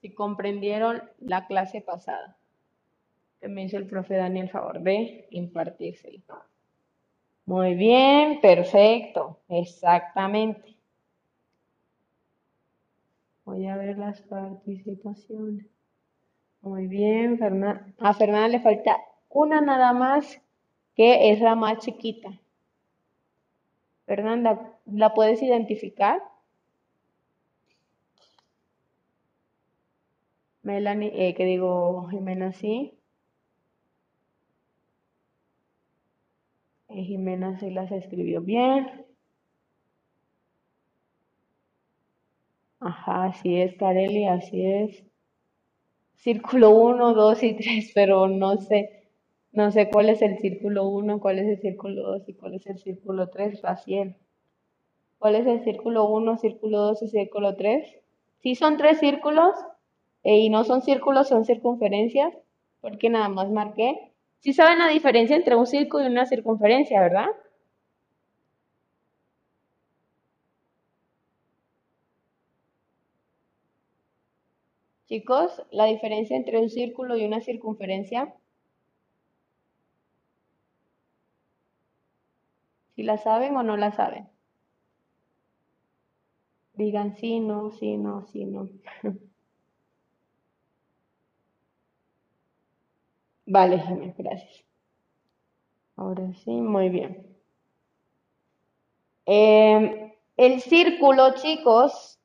si comprendieron la clase pasada. Que me hizo el profe Daniel favor de impartirse. Muy bien, perfecto, exactamente. Voy a ver las participaciones. Muy bien, Fernan a Fernanda le falta una nada más, que es la más chiquita. Fernanda, ¿la puedes identificar? Melanie, eh, que digo Jimena, sí. Eh, Jimena sí las escribió bien. Ajá, así es, Kareli, así es. Círculo 1, 2 y 3, pero no sé, no sé cuál es el círculo 1, cuál es el círculo 2 y cuál es el círculo 3, Raciel. ¿Cuál es el círculo 1, círculo 2 y círculo 3? Si son tres círculos eh, y no son círculos, son circunferencias, porque nada más marqué. Si saben la diferencia entre un círculo y una circunferencia, ¿verdad? Chicos, la diferencia entre un círculo y una circunferencia. ¿Si la saben o no la saben? Digan sí, no, sí, no, sí, no. Vale, Jiménez, gracias. Ahora sí, muy bien. Em, el círculo, chicos,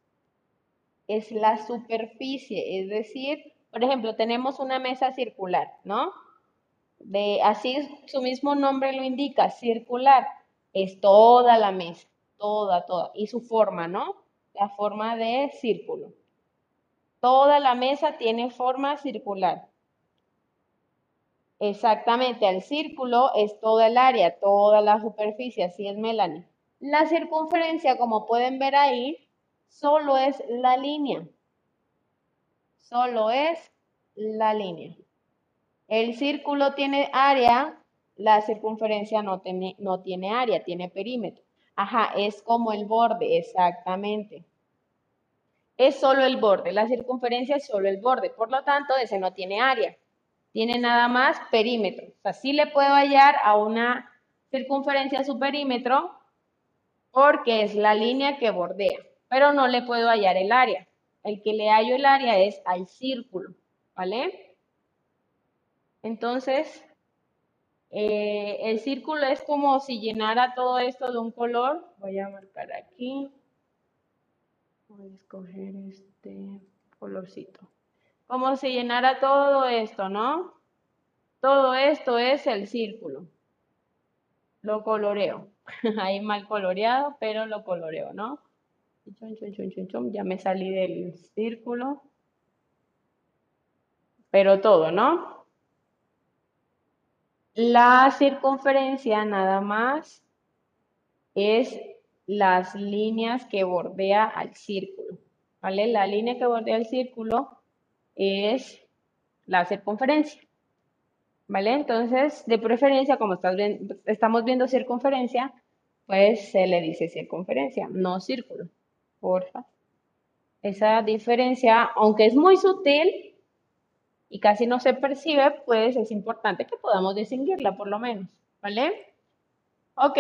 es la superficie, es decir, por ejemplo, tenemos una mesa circular, ¿no? De, así su mismo nombre lo indica, circular, es toda la mesa, toda, toda, y su forma, ¿no? La forma de círculo. Toda la mesa tiene forma circular. Exactamente, el círculo es toda el área, toda la superficie, así es Melanie. La circunferencia, como pueden ver ahí, solo es la línea. Solo es la línea. El círculo tiene área, la circunferencia no tiene, no tiene área, tiene perímetro. Ajá, es como el borde, exactamente. Es solo el borde, la circunferencia es solo el borde, por lo tanto, ese no tiene área, tiene nada más perímetro. O sea, le puedo hallar a una circunferencia su perímetro porque es la línea que bordea pero no le puedo hallar el área. El que le hallo el área es al círculo, ¿vale? Entonces, eh, el círculo es como si llenara todo esto de un color. Voy a marcar aquí. Voy a escoger este colorcito. Como si llenara todo esto, ¿no? Todo esto es el círculo. Lo coloreo. Ahí mal coloreado, pero lo coloreo, ¿no? Ya me salí del círculo. Pero todo, ¿no? La circunferencia nada más es las líneas que bordea al círculo. ¿Vale? La línea que bordea el círculo es la circunferencia. ¿Vale? Entonces, de preferencia, como estamos viendo circunferencia, pues se le dice circunferencia, no círculo porfa. Esa diferencia, aunque es muy sutil y casi no se percibe, pues es importante que podamos distinguirla por lo menos, ¿vale? Ok.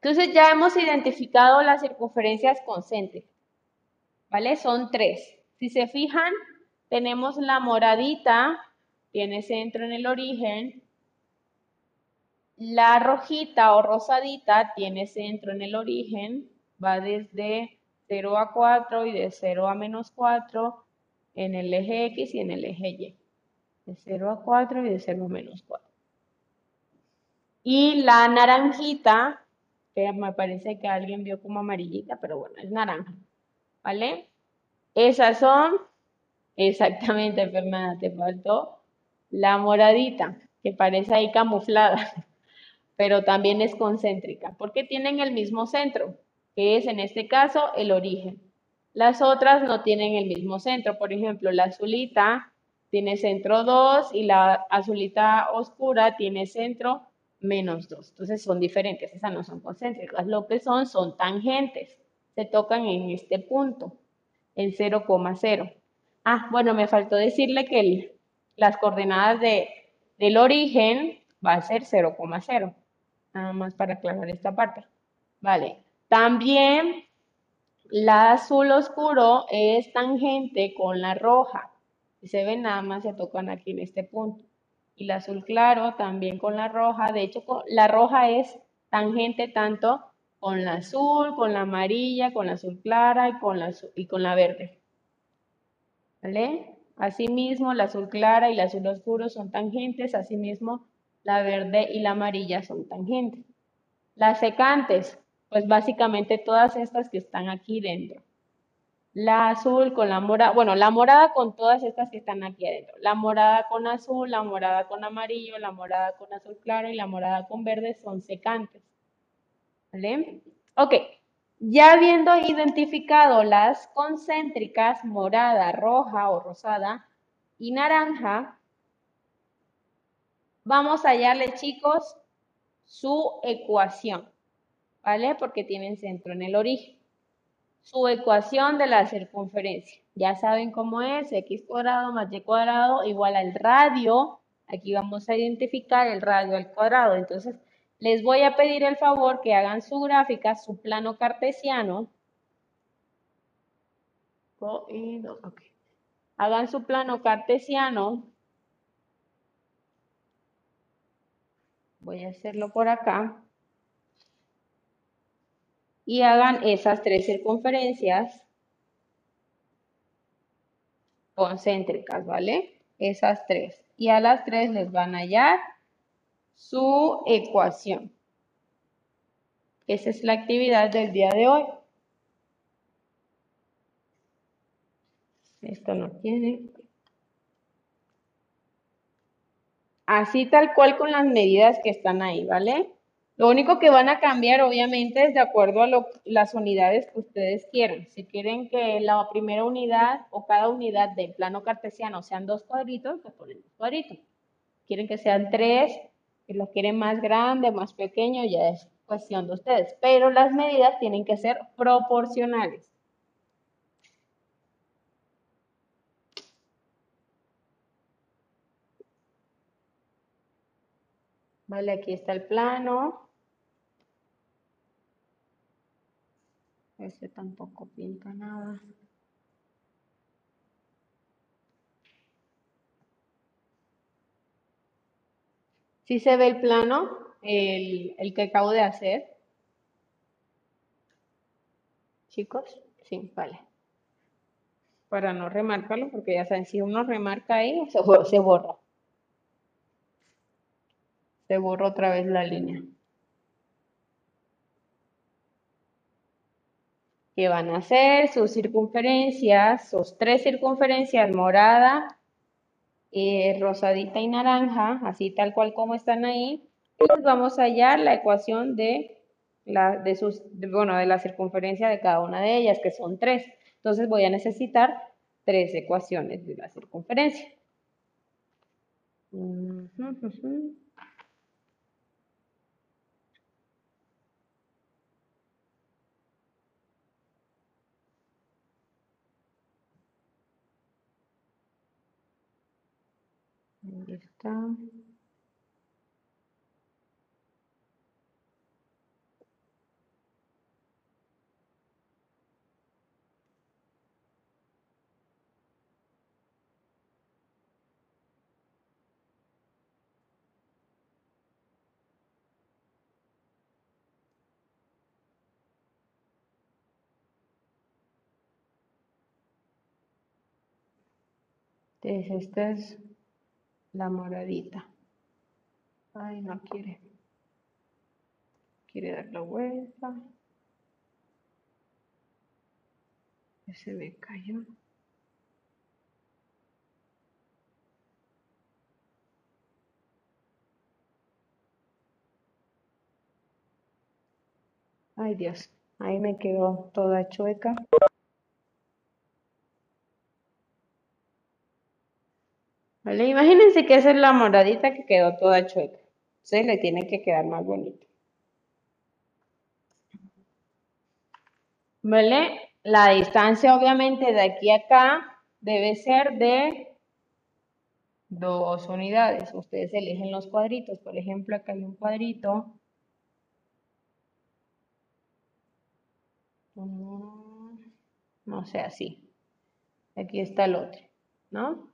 Entonces ya hemos identificado las circunferencias concéntricas, ¿vale? Son tres. Si se fijan, tenemos la moradita, tiene centro en el origen. La rojita o rosadita tiene centro en el origen va desde 0 a 4 y de 0 a menos 4 en el eje X y en el eje Y. De 0 a 4 y de 0 a menos 4. Y la naranjita, que me parece que alguien vio como amarillita, pero bueno, es naranja. ¿Vale? Esas son, exactamente, Fernanda, te faltó la moradita, que parece ahí camuflada, pero también es concéntrica, porque tienen el mismo centro que es en este caso el origen. Las otras no tienen el mismo centro, por ejemplo, la azulita tiene centro 2 y la azulita oscura tiene centro menos 2. Entonces son diferentes, esas no son concéntricas. Lo que son son tangentes, se tocan en este punto, en 0,0. Ah, bueno, me faltó decirle que las coordenadas de, del origen va a ser 0,0. Nada más para aclarar esta parte. Vale. También la azul oscuro es tangente con la roja. Si se ven, nada más se tocan aquí en este punto. Y la azul claro también con la roja. De hecho, la roja es tangente tanto con la azul, con la amarilla, con la azul clara y con la, y con la verde. ¿Vale? Asimismo, la azul clara y la azul oscuro son tangentes, asimismo, la verde y la amarilla son tangentes. Las secantes, pues básicamente todas estas que están aquí dentro. La azul con la morada, bueno, la morada con todas estas que están aquí adentro. La morada con azul, la morada con amarillo, la morada con azul claro y la morada con verde son secantes. ¿Vale? Ok, ya habiendo identificado las concéntricas morada, roja o rosada y naranja, vamos a hallarle, chicos, su ecuación, ¿vale? Porque tienen centro en el origen. Su ecuación de la circunferencia. Ya saben cómo es, x cuadrado más y cuadrado igual al radio. Aquí vamos a identificar el radio al cuadrado. Entonces, les voy a pedir el favor que hagan su gráfica, su plano cartesiano. Hagan su plano cartesiano. Voy a hacerlo por acá. Y hagan esas tres circunferencias concéntricas, ¿vale? Esas tres. Y a las tres les van a hallar su ecuación. Esa es la actividad del día de hoy. Esto no tiene. Así tal cual con las medidas que están ahí, ¿vale? Lo único que van a cambiar, obviamente, es de acuerdo a las unidades que ustedes quieran. Si quieren que la primera unidad o cada unidad del plano cartesiano sean dos cuadritos, pues ponen dos cuadritos. Quieren que sean tres, si lo quieren más grande, más pequeño, ya es cuestión de ustedes. Pero las medidas tienen que ser proporcionales. Vale, aquí está el plano. Este tampoco pinta nada. Si se ve el plano, el, el que acabo de hacer. Chicos, sí, vale. Para no remarcarlo, porque ya saben, si uno remarca ahí, se borra. Se borra otra vez la línea. ¿Qué van a hacer? Sus circunferencias, sus tres circunferencias morada, eh, rosadita y naranja, así tal cual como están ahí, pues vamos a hallar la ecuación de la, de sus, bueno, de la circunferencia de cada una de ellas, que son tres. Entonces voy a necesitar tres ecuaciones de la circunferencia. Ahí está. Entonces, este es la moradita. Ay, no quiere. Quiere dar la vuelta. Se me cayó. Ay Dios, ahí me quedó toda chueca. Imagínense que esa es la moradita que quedó toda chueca. Se le tiene que quedar más bonito. ¿Vale? La distancia obviamente de aquí a acá debe ser de dos unidades. Ustedes eligen los cuadritos. Por ejemplo, acá hay un cuadrito. No sé, así. Aquí está el otro, ¿no?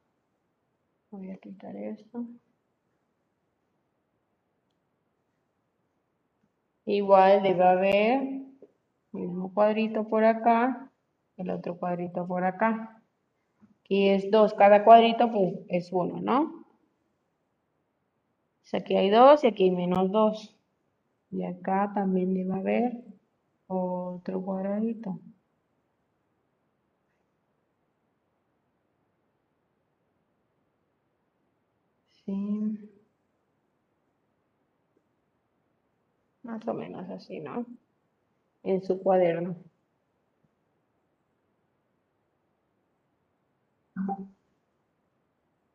Voy a quitar esto. Igual debe haber mismo cuadrito por acá, el otro cuadrito por acá. Aquí es 2, cada cuadrito pues es 1, ¿no? Pues aquí hay 2 y aquí hay menos 2. Y acá también debe haber otro cuadradito. Sí. Más o menos así, ¿no? En su cuaderno.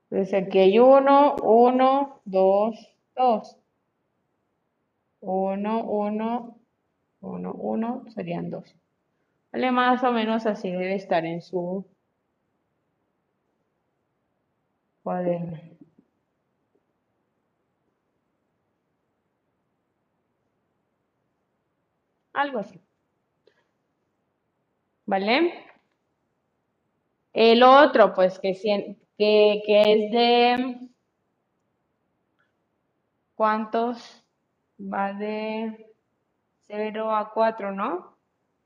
Entonces aquí hay 1, 1, 2, 2. 1, 1, 1, 1, serían 2. Vale, más o menos así debe estar en su cuaderno. Algo así. ¿Vale? El otro, pues, que, es de... ¿Cuántos? Va de 0 a 4, ¿no?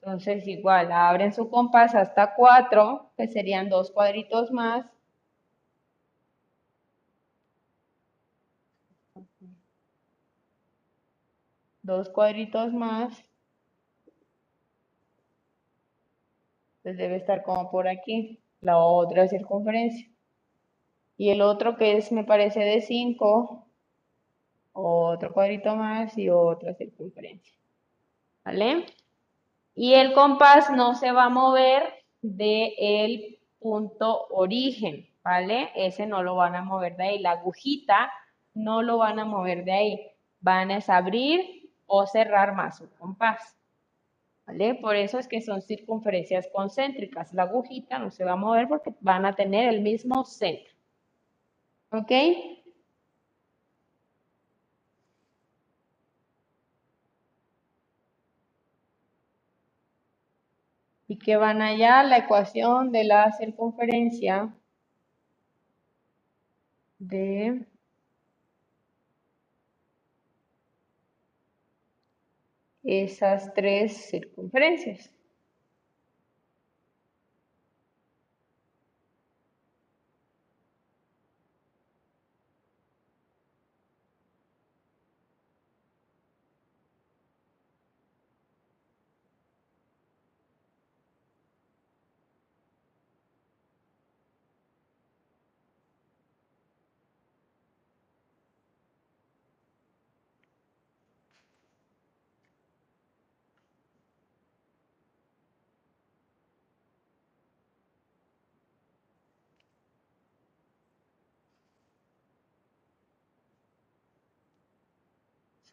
Entonces, igual, abren su compás hasta 4, que serían dos cuadritos más. Dos cuadritos más. Entonces debe estar como por aquí, la otra circunferencia. Y el otro que es, me parece, de 5, otro cuadrito más y otra circunferencia. ¿Vale? Y el compás no se va a mover del punto origen, ¿vale? Ese no lo van a mover de ahí. La agujita no lo van a mover de ahí. Van a abrir o cerrar más su compás. ¿Vale? Por eso es que son circunferencias concéntricas. La agujita no se va a mover porque van a tener el mismo centro. ¿Ok? Y que van allá la ecuación de la circunferencia de esas tres circunferencias.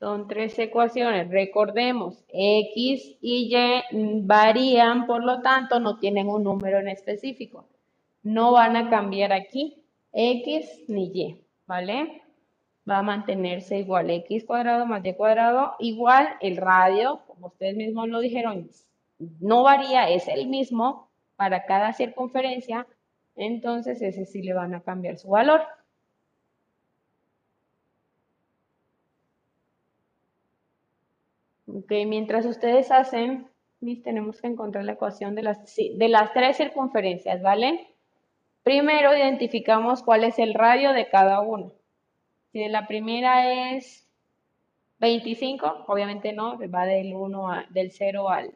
Son tres ecuaciones. Recordemos, X y Y varían, por lo tanto, no tienen un número en específico. No van a cambiar aquí X ni Y, ¿vale? Va a mantenerse igual X cuadrado más Y cuadrado, igual el radio, como ustedes mismos lo dijeron, no varía, es el mismo para cada circunferencia, entonces ese sí le van a cambiar su valor. Ok, mientras ustedes hacen, tenemos que encontrar la ecuación de las, de las tres circunferencias, ¿vale? Primero identificamos cuál es el radio de cada uno. Si la primera es 25, obviamente no, va del 1 del 0 al,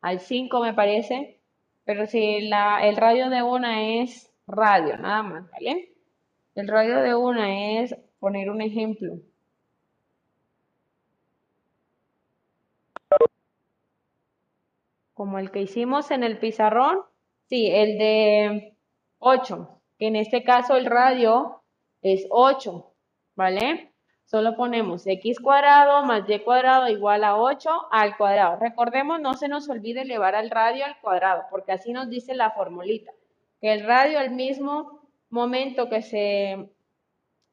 al 5 me parece. Pero si la, el radio de una es radio, nada más, ¿vale? El radio de una es, poner un ejemplo, como el que hicimos en el pizarrón, sí, el de 8, que en este caso el radio es 8, ¿vale? Solo ponemos x cuadrado más y cuadrado igual a 8 al cuadrado. Recordemos, no se nos olvide elevar al radio al cuadrado, porque así nos dice la formulita, que el radio al mismo momento que se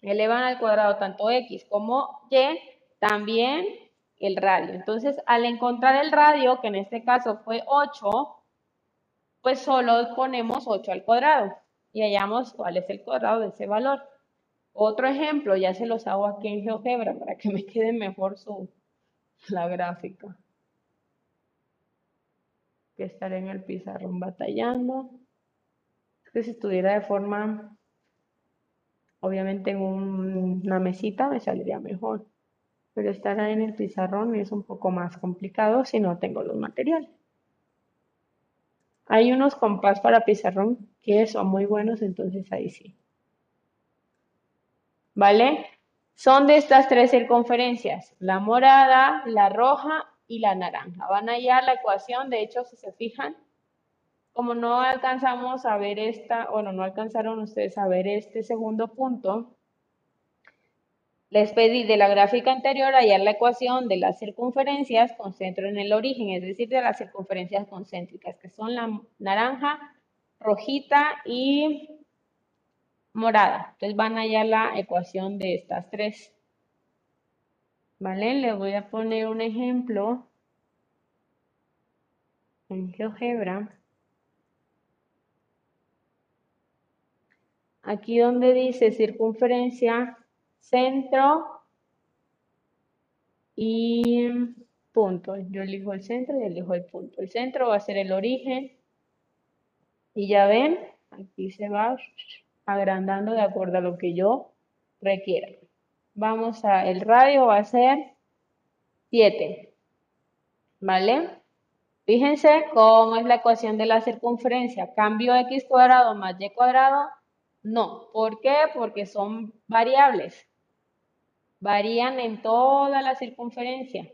elevan al cuadrado tanto x como y, también el radio. Entonces, al encontrar el radio, que en este caso fue 8, pues solo ponemos 8 al cuadrado y hallamos cuál es el cuadrado de ese valor. Otro ejemplo, ya se los hago aquí en GeoGebra para que me quede mejor su, la gráfica. Que estaré en el pizarrón batallando. que si estuviera de forma, obviamente en una mesita me saldría mejor, pero estar en el pizarrón es un poco más complicado si no tengo los materiales. Hay unos compás para pizarrón que son muy buenos, entonces ahí sí. ¿Vale? Son de estas tres circunferencias, la morada, la roja y la naranja. Van a la ecuación, de hecho, si se fijan, como no alcanzamos a ver esta, bueno, no alcanzaron ustedes a ver este segundo punto, les pedí de la gráfica anterior hallar la ecuación de las circunferencias con centro en el origen, es decir, de las circunferencias concéntricas, que son la naranja, rojita y morada. Entonces van a hallar la ecuación de estas tres. ¿Vale? Les voy a poner un ejemplo en GeoGebra. Aquí donde dice circunferencia, centro y punto. Yo elijo el centro y elijo el punto. El centro va a ser el origen. Y ya ven, aquí se va agrandando de acuerdo a lo que yo requiera. Vamos a, el radio va a ser 7. ¿Vale? Fíjense cómo es la ecuación de la circunferencia. Cambio x cuadrado más y cuadrado no. ¿Por qué? Porque son variables. Varían en toda la circunferencia.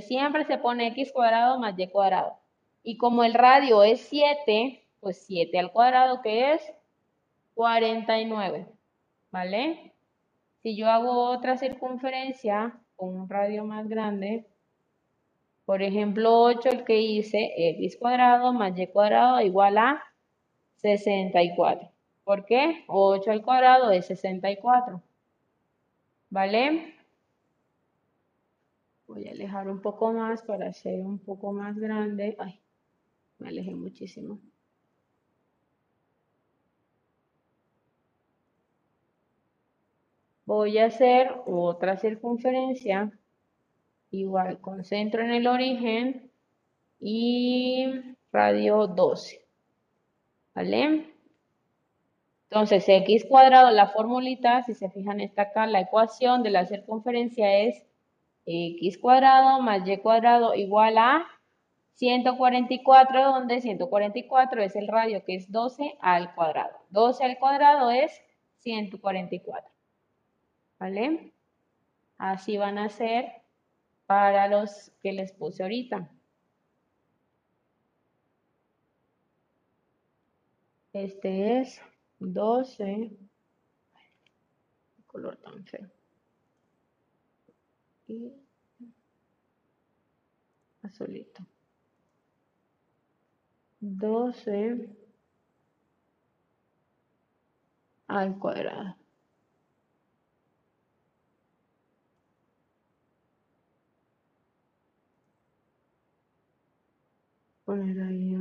siempre se pone x cuadrado más y cuadrado. Y como el radio es 7, pues 7 al cuadrado, que es 49. ¿Vale? Si yo hago otra circunferencia con un radio más grande, por ejemplo 8, el que hice, x cuadrado más y cuadrado igual a 64. ¿Por qué? 8 al cuadrado es 64. ¿Vale? Voy a alejar un poco más para hacer un poco más grande. Ay, me alejé muchísimo. Voy a hacer otra circunferencia, igual con centro en el origen y radio 12. ¿Vale? Entonces, x cuadrado, la formulita, si se fijan, está acá, la ecuación de la circunferencia es x cuadrado más y cuadrado igual a 144, donde 144 es el radio, que es 12 al cuadrado. 12 al cuadrado es 144. ¿Vale? Así van a ser para los que les puse ahorita. Este es 12, color tan feo, y azulito, 12 al cuadrado. Poner ahí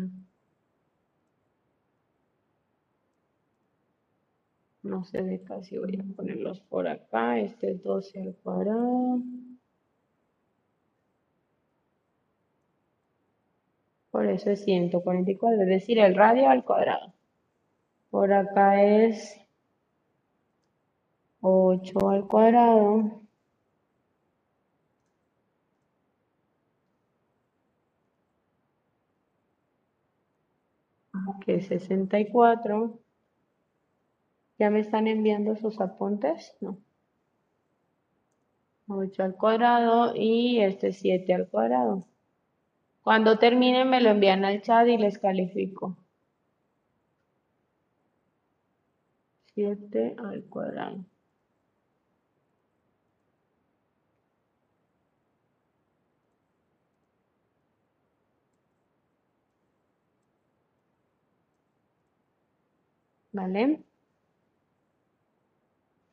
no se ve casi, voy a ponerlos por acá, este es 12 al cuadrado. Por eso es 144, es decir, el radio al cuadrado. Por acá es 8 al cuadrado. Que es 64. ¿Ya me están enviando sus apuntes? No. 8 al cuadrado y este 7 al cuadrado. Cuando terminen me lo envían al chat y les califico. 7 al cuadrado. ¿Vale?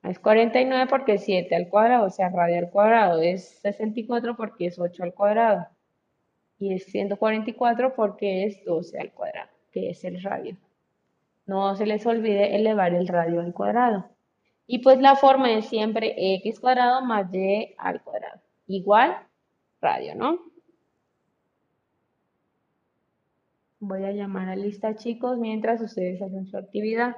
Es 49 porque es 7 al cuadrado, o sea, radio al cuadrado. Es 64 porque es 8 al cuadrado. Y es 144 porque es 12 al cuadrado, que es el radio. No se les olvide elevar el radio al cuadrado. Y pues la forma es siempre x cuadrado más y al cuadrado. Igual radio, ¿no? Voy a llamar a lista chicos mientras ustedes hacen su actividad.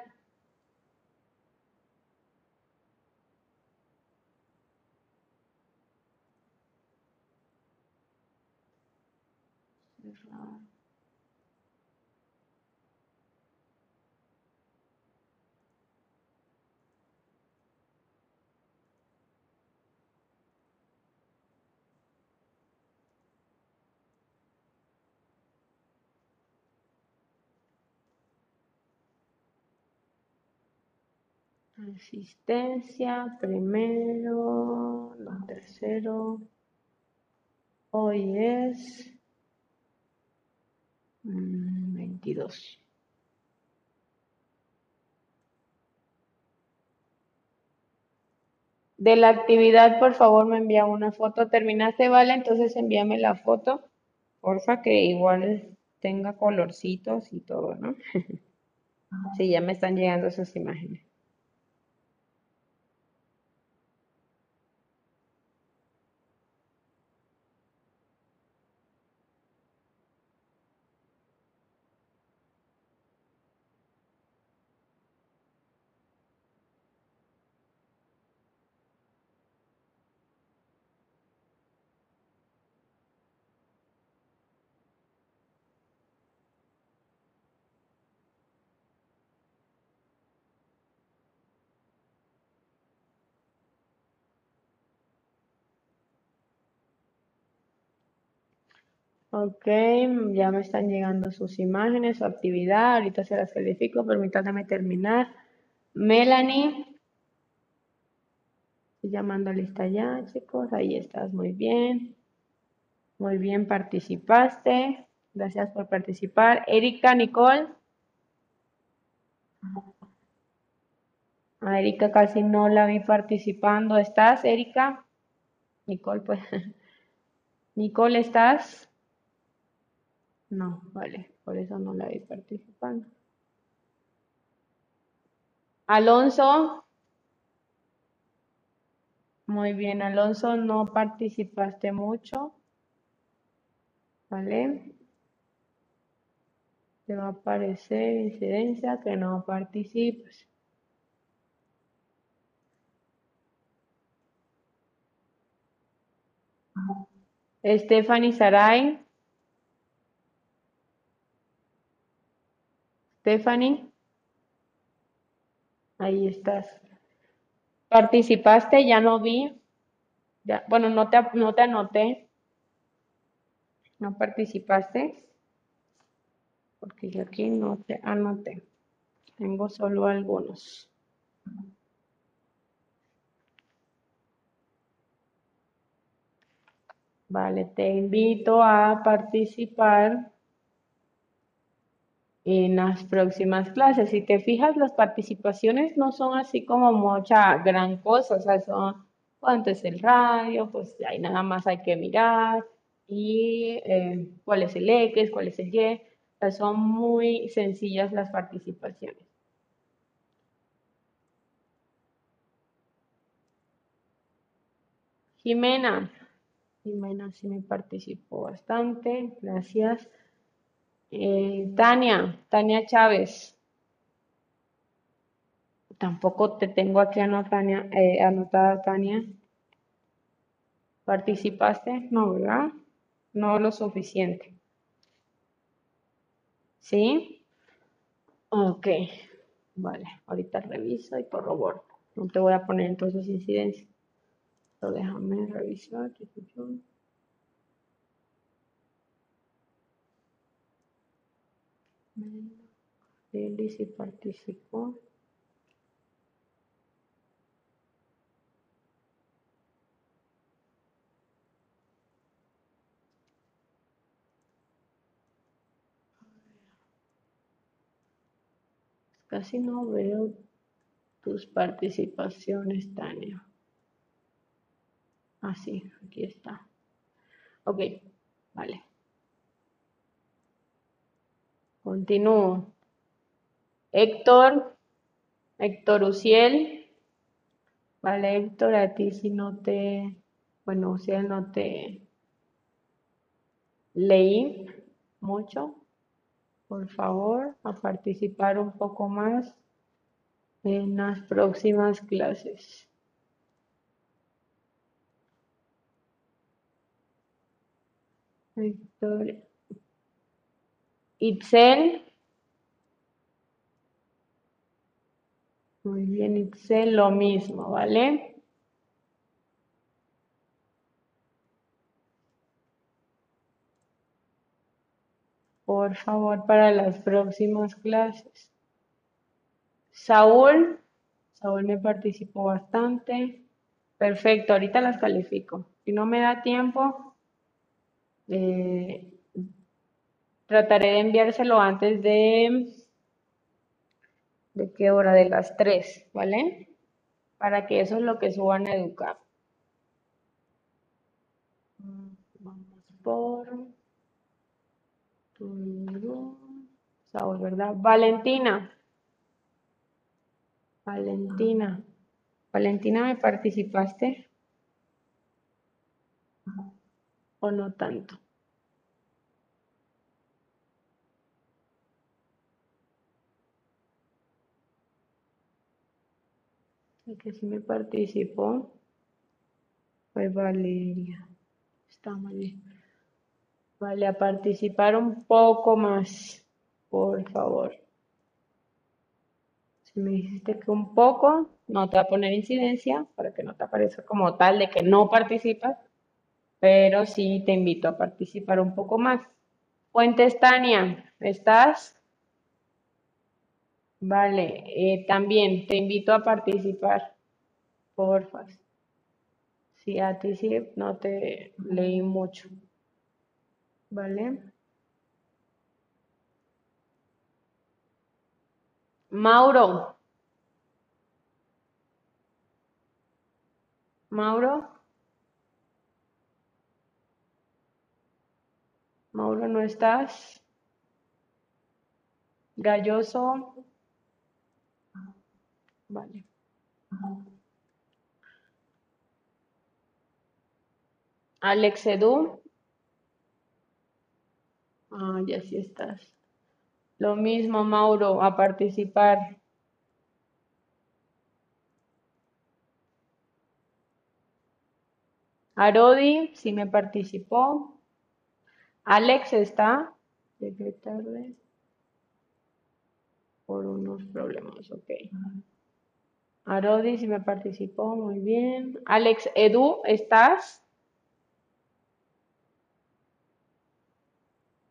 Asistencia, primero, no, tercero. Hoy es 22. Mm, De la actividad, por favor, me envía una foto. ¿Terminaste, Vale? Entonces envíame la foto. Porfa, que igual tenga colorcitos y todo, ¿no? sí, ya me están llegando esas imágenes. Ok, ya me están llegando sus imágenes, su actividad. Ahorita se las califico. Permítanme terminar. Melanie. Estoy llamando lista ya, chicos. Ahí estás, muy bien. Muy bien, participaste. Gracias por participar. Erika, Nicole. A Erika casi no la vi participando. ¿Estás, Erika? Nicole, pues. Nicole, ¿estás? No, vale, por eso no la vi participando. Alonso. Muy bien, Alonso, no participaste mucho. ¿Vale? Te va a aparecer incidencia que no participas. Stephanie Saray. Stephanie. Ahí estás. ¿Participaste? Ya no vi. Ya, bueno, no te, no te anoté. ¿No participaste? Porque yo aquí no te anoté. Tengo solo algunos. Vale, te invito a participar en las próximas clases. Si te fijas, las participaciones no son así como mucha gran cosa, o sea, son cuánto es el radio, pues ahí nada más hay que mirar y eh, cuál es el X, cuál es el Y, o sea, son muy sencillas las participaciones. Jimena, Jimena sí me participó bastante, gracias. Eh, Tania, Tania Chávez. Tampoco te tengo aquí anotada, eh, anotada, Tania. ¿Participaste? No, ¿verdad? No lo suficiente. ¿Sí? Ok. Vale, ahorita reviso y corroboro. No te voy a poner entonces incidencia. Déjame revisar. Lili sí participó. Casi no veo tus participaciones, Tania. Ah, sí, aquí está. Ok, vale. Continúo. Héctor, Héctor Uciel. Vale, Héctor, a ti si no te, bueno, Uciel no te leí mucho. por favor, a participar un poco más en las próximas clases. Victoria. Itzel. Muy bien, Itzel, lo mismo, ¿vale? Por favor, para las próximas clases. Saúl. Saúl me participó bastante. Perfecto, ahorita las califico. Si no me da tiempo, eh, trataré de enviárselo antes de... ¿De qué hora? De las 3, ¿vale? Para que eso es lo que suban a educar. Vamos por... Saúl, ¿verdad? Valentina. Valentina. Valentina, ¿me participaste? ¿O no tanto? El que sí me participó fue Valeria. Está mal. Vale, a participar un poco más, por favor. Si me dijiste que un poco, no te va a poner incidencia para que no te aparezca como tal de que no participas, pero sí te invito a participar un poco más. Fuentes Tania, ¿estás? Vale, eh, también te invito a participar, porfa. Sí, a ti sí, no te leí mucho. ¿Vale? Mauro. Mauro. Mauro, ¿no estás? Galloso. Vale. Alex Edu. Ah, ya sí estás. Lo mismo, Mauro, a participar. Arodi, sí me participó. Alex está. Llegué tarde. Por unos problemas, ok. Arodi, sí me participó, muy bien. Alex Edu, ¿estás?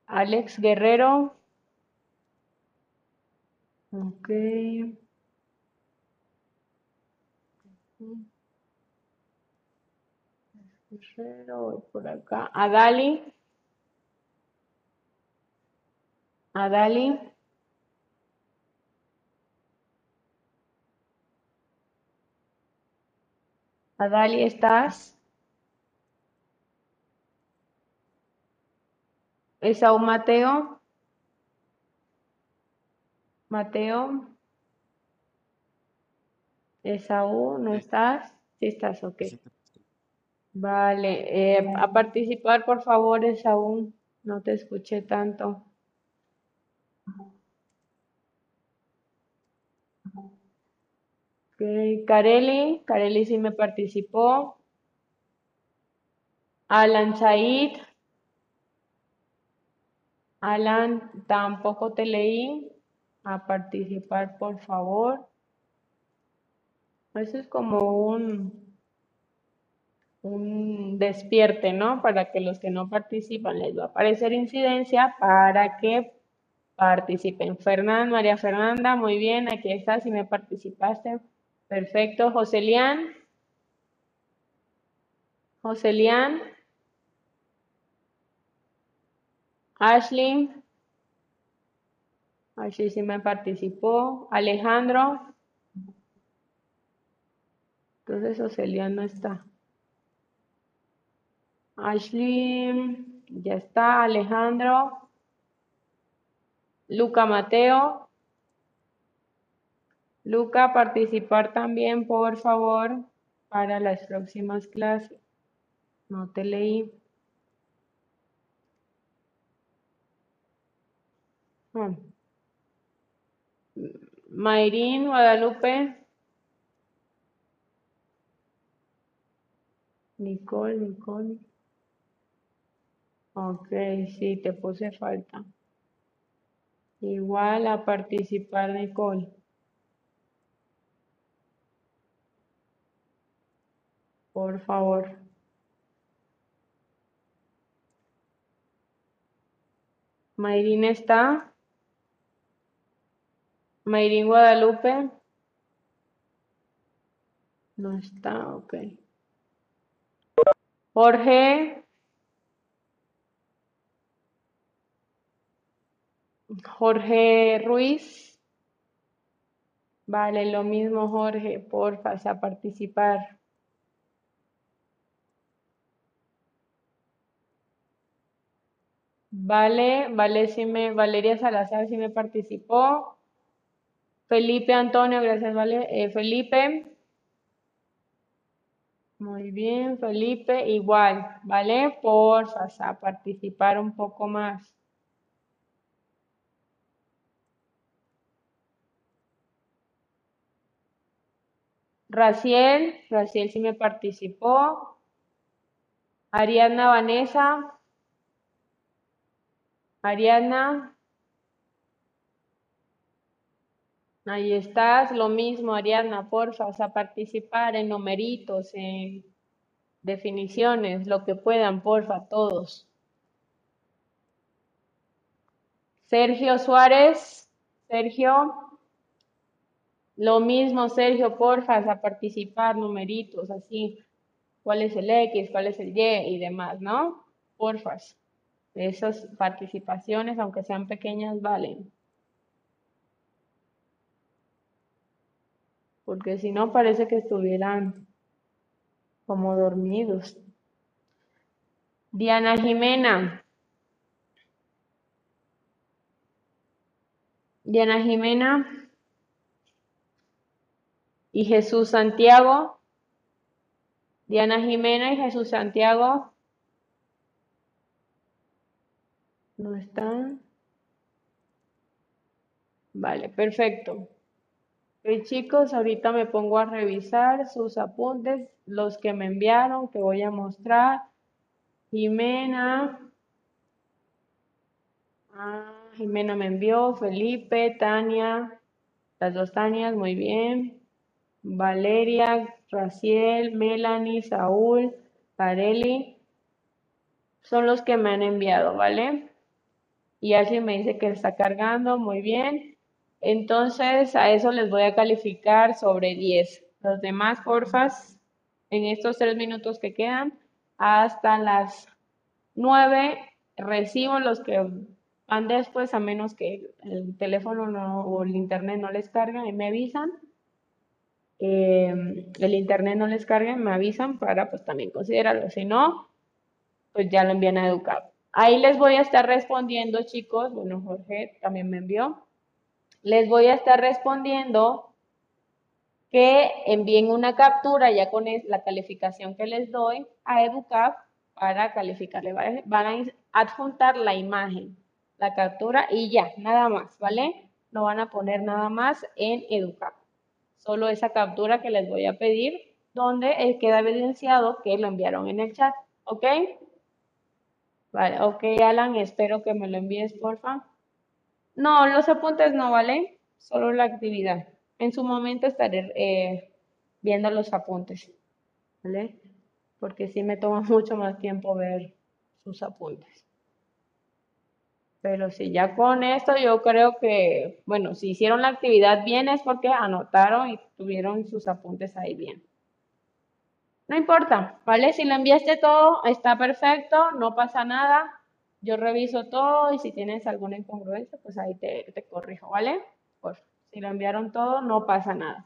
Alex Guerrero. Ok. Guerrero, por acá. Adali. Adali. Adali, ¿estás? Esaú Mateo. Mateo. Esaú, ¿no estás? Sí estás, ok. Vale, eh, a participar, por favor, Esaú. No te escuché tanto. Ok, Carelli, Carelli sí me participó. Alan Said. Alan, tampoco te leí. A participar, por favor. Eso es como un, un despierte, ¿no? Para que los que no participan les va a aparecer incidencia para que participen. Fernanda, María Fernanda, muy bien, aquí estás, si me participaste. Perfecto, Joselian. Joselian. Ashley. Ashley sí me participó. Alejandro. Entonces Joselian no está. Ashley, ya está. Alejandro. Luca Mateo. Luca, participar también, por favor, para las próximas clases. No te leí. Mayrín Guadalupe. Nicole, Nicole. Ok, sí, te puse falta. Igual a participar, Nicole. Por favor. Mayrín está. Mayrín Guadalupe. No está, ok. Jorge. Jorge Ruiz. Vale, lo mismo, Jorge, porfa, a participar. Vale, vale, sí me, Valeria Salazar sí me participó. Felipe Antonio, gracias, vale. Eh, Felipe. Muy bien, Felipe, igual, ¿vale? Porfa, a participar un poco más. Raciel, Raciel sí me participó. Ariadna Vanessa. Ariadna. Ahí estás, lo mismo, Ariadna, porfa, a participar en numeritos, en definiciones, lo que puedan, porfa, todos. Sergio Suárez, Sergio. Lo mismo, Sergio, porfa, a participar, numeritos, así. ¿Cuál es el X, cuál es el Y y demás, no? Porfas. Esas participaciones, aunque sean pequeñas, valen. Porque si no, parece que estuvieran como dormidos. Diana Jimena. Diana Jimena y Jesús Santiago, Diana Jimena y Jesús Santiago. ¿No están? Vale, perfecto. chicos, ahorita me pongo a revisar sus apuntes, los que me enviaron, que voy a mostrar. Jimena. Ah, Jimena me envió, Felipe, Tania, las dos Tanias, muy bien. Valeria, Raciel, Melanie, Saúl, Carelli, son los que me han enviado, ¿vale? Y así me dice que está cargando, muy bien. Entonces a eso les voy a calificar sobre 10. Los demás, porfas, en estos tres minutos que quedan, hasta las 9 recibo los que van después, a menos que el teléfono o el internet no les carga y me avisan. Em, el internet no les cargue, me avisan para pues también considerarlo. Si no, pues ya lo envían a Educap. Ahí les voy a estar respondiendo, chicos. Bueno, Jorge también me envió. Les voy a estar respondiendo que envíen una captura ya con la calificación que les doy a Educap para calificarle. Van a adjuntar la imagen, la captura y ya, nada más, ¿vale? No van a poner nada más en Educap solo esa captura que les voy a pedir, donde queda evidenciado que lo enviaron en el chat, ¿ok? Vale, ok, Alan, espero que me lo envíes, porfa. No, los apuntes no, ¿vale? Solo la actividad. En su momento estaré eh, viendo los apuntes, ¿vale? Porque sí me toma mucho más tiempo ver sus apuntes. Pero si ya con esto yo creo que, bueno, si hicieron la actividad bien es porque anotaron y tuvieron sus apuntes ahí bien. No importa, ¿vale? Si lo enviaste todo, está perfecto, no pasa nada. Yo reviso todo y si tienes alguna incongruencia, pues ahí te, te corrijo, ¿vale? Pues si lo enviaron todo, no pasa nada.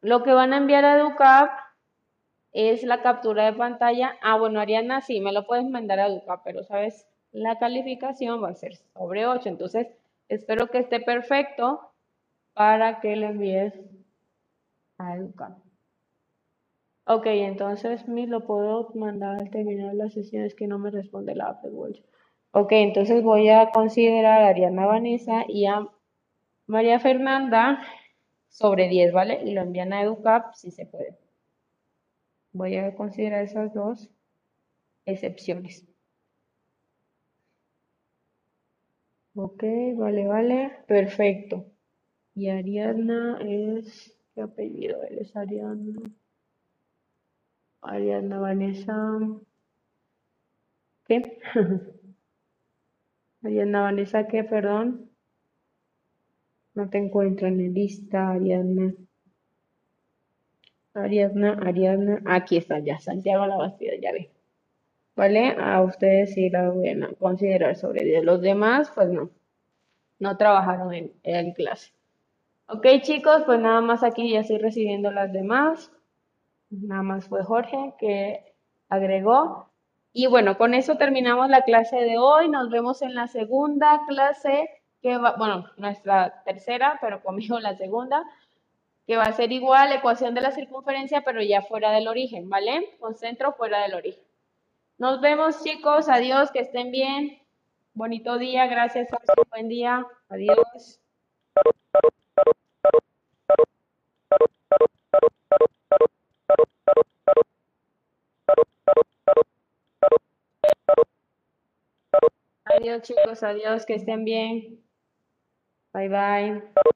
Lo que van a enviar a Educap es la captura de pantalla. Ah, bueno, Ariana, sí, me lo puedes mandar a Educap, pero sabes, la calificación va a ser sobre 8. Entonces, espero que esté perfecto para que le envíes a Educa. Ok, entonces me lo puedo mandar al terminar la sesión. Es que no me responde la Apple Watch. Ok, entonces voy a considerar a Ariana Vanessa y a María Fernanda sobre 10, ¿vale? Y lo envían a EduCap si se puede. Voy a considerar esas dos excepciones. Ok, vale, vale. Perfecto. Y Ariadna es... ¿Qué apellido él es Ariadna? Ariadna Vanessa... ¿Qué? Ariadna Vanessa, ¿qué? Perdón. No te encuentro en la lista, Ariadna. Ariadna, Ariadna. Aquí está ya, Santiago La Bastida, ya ve. ¿Vale? A ustedes sí la voy a considerar sobre 10. Los demás, pues no. No trabajaron en, en clase. Ok, chicos, pues nada más aquí ya estoy recibiendo las demás. Nada más fue Jorge que agregó. Y bueno, con eso terminamos la clase de hoy. Nos vemos en la segunda clase, que va, bueno, nuestra tercera, pero conmigo la segunda, que va a ser igual, ecuación de la circunferencia, pero ya fuera del origen, ¿vale? Con centro fuera del origen. Nos vemos, chicos. Adiós, que estén bien. Bonito día, gracias. Buen día. Adiós. Adiós chicos, adiós, que estén bien. Bye bye.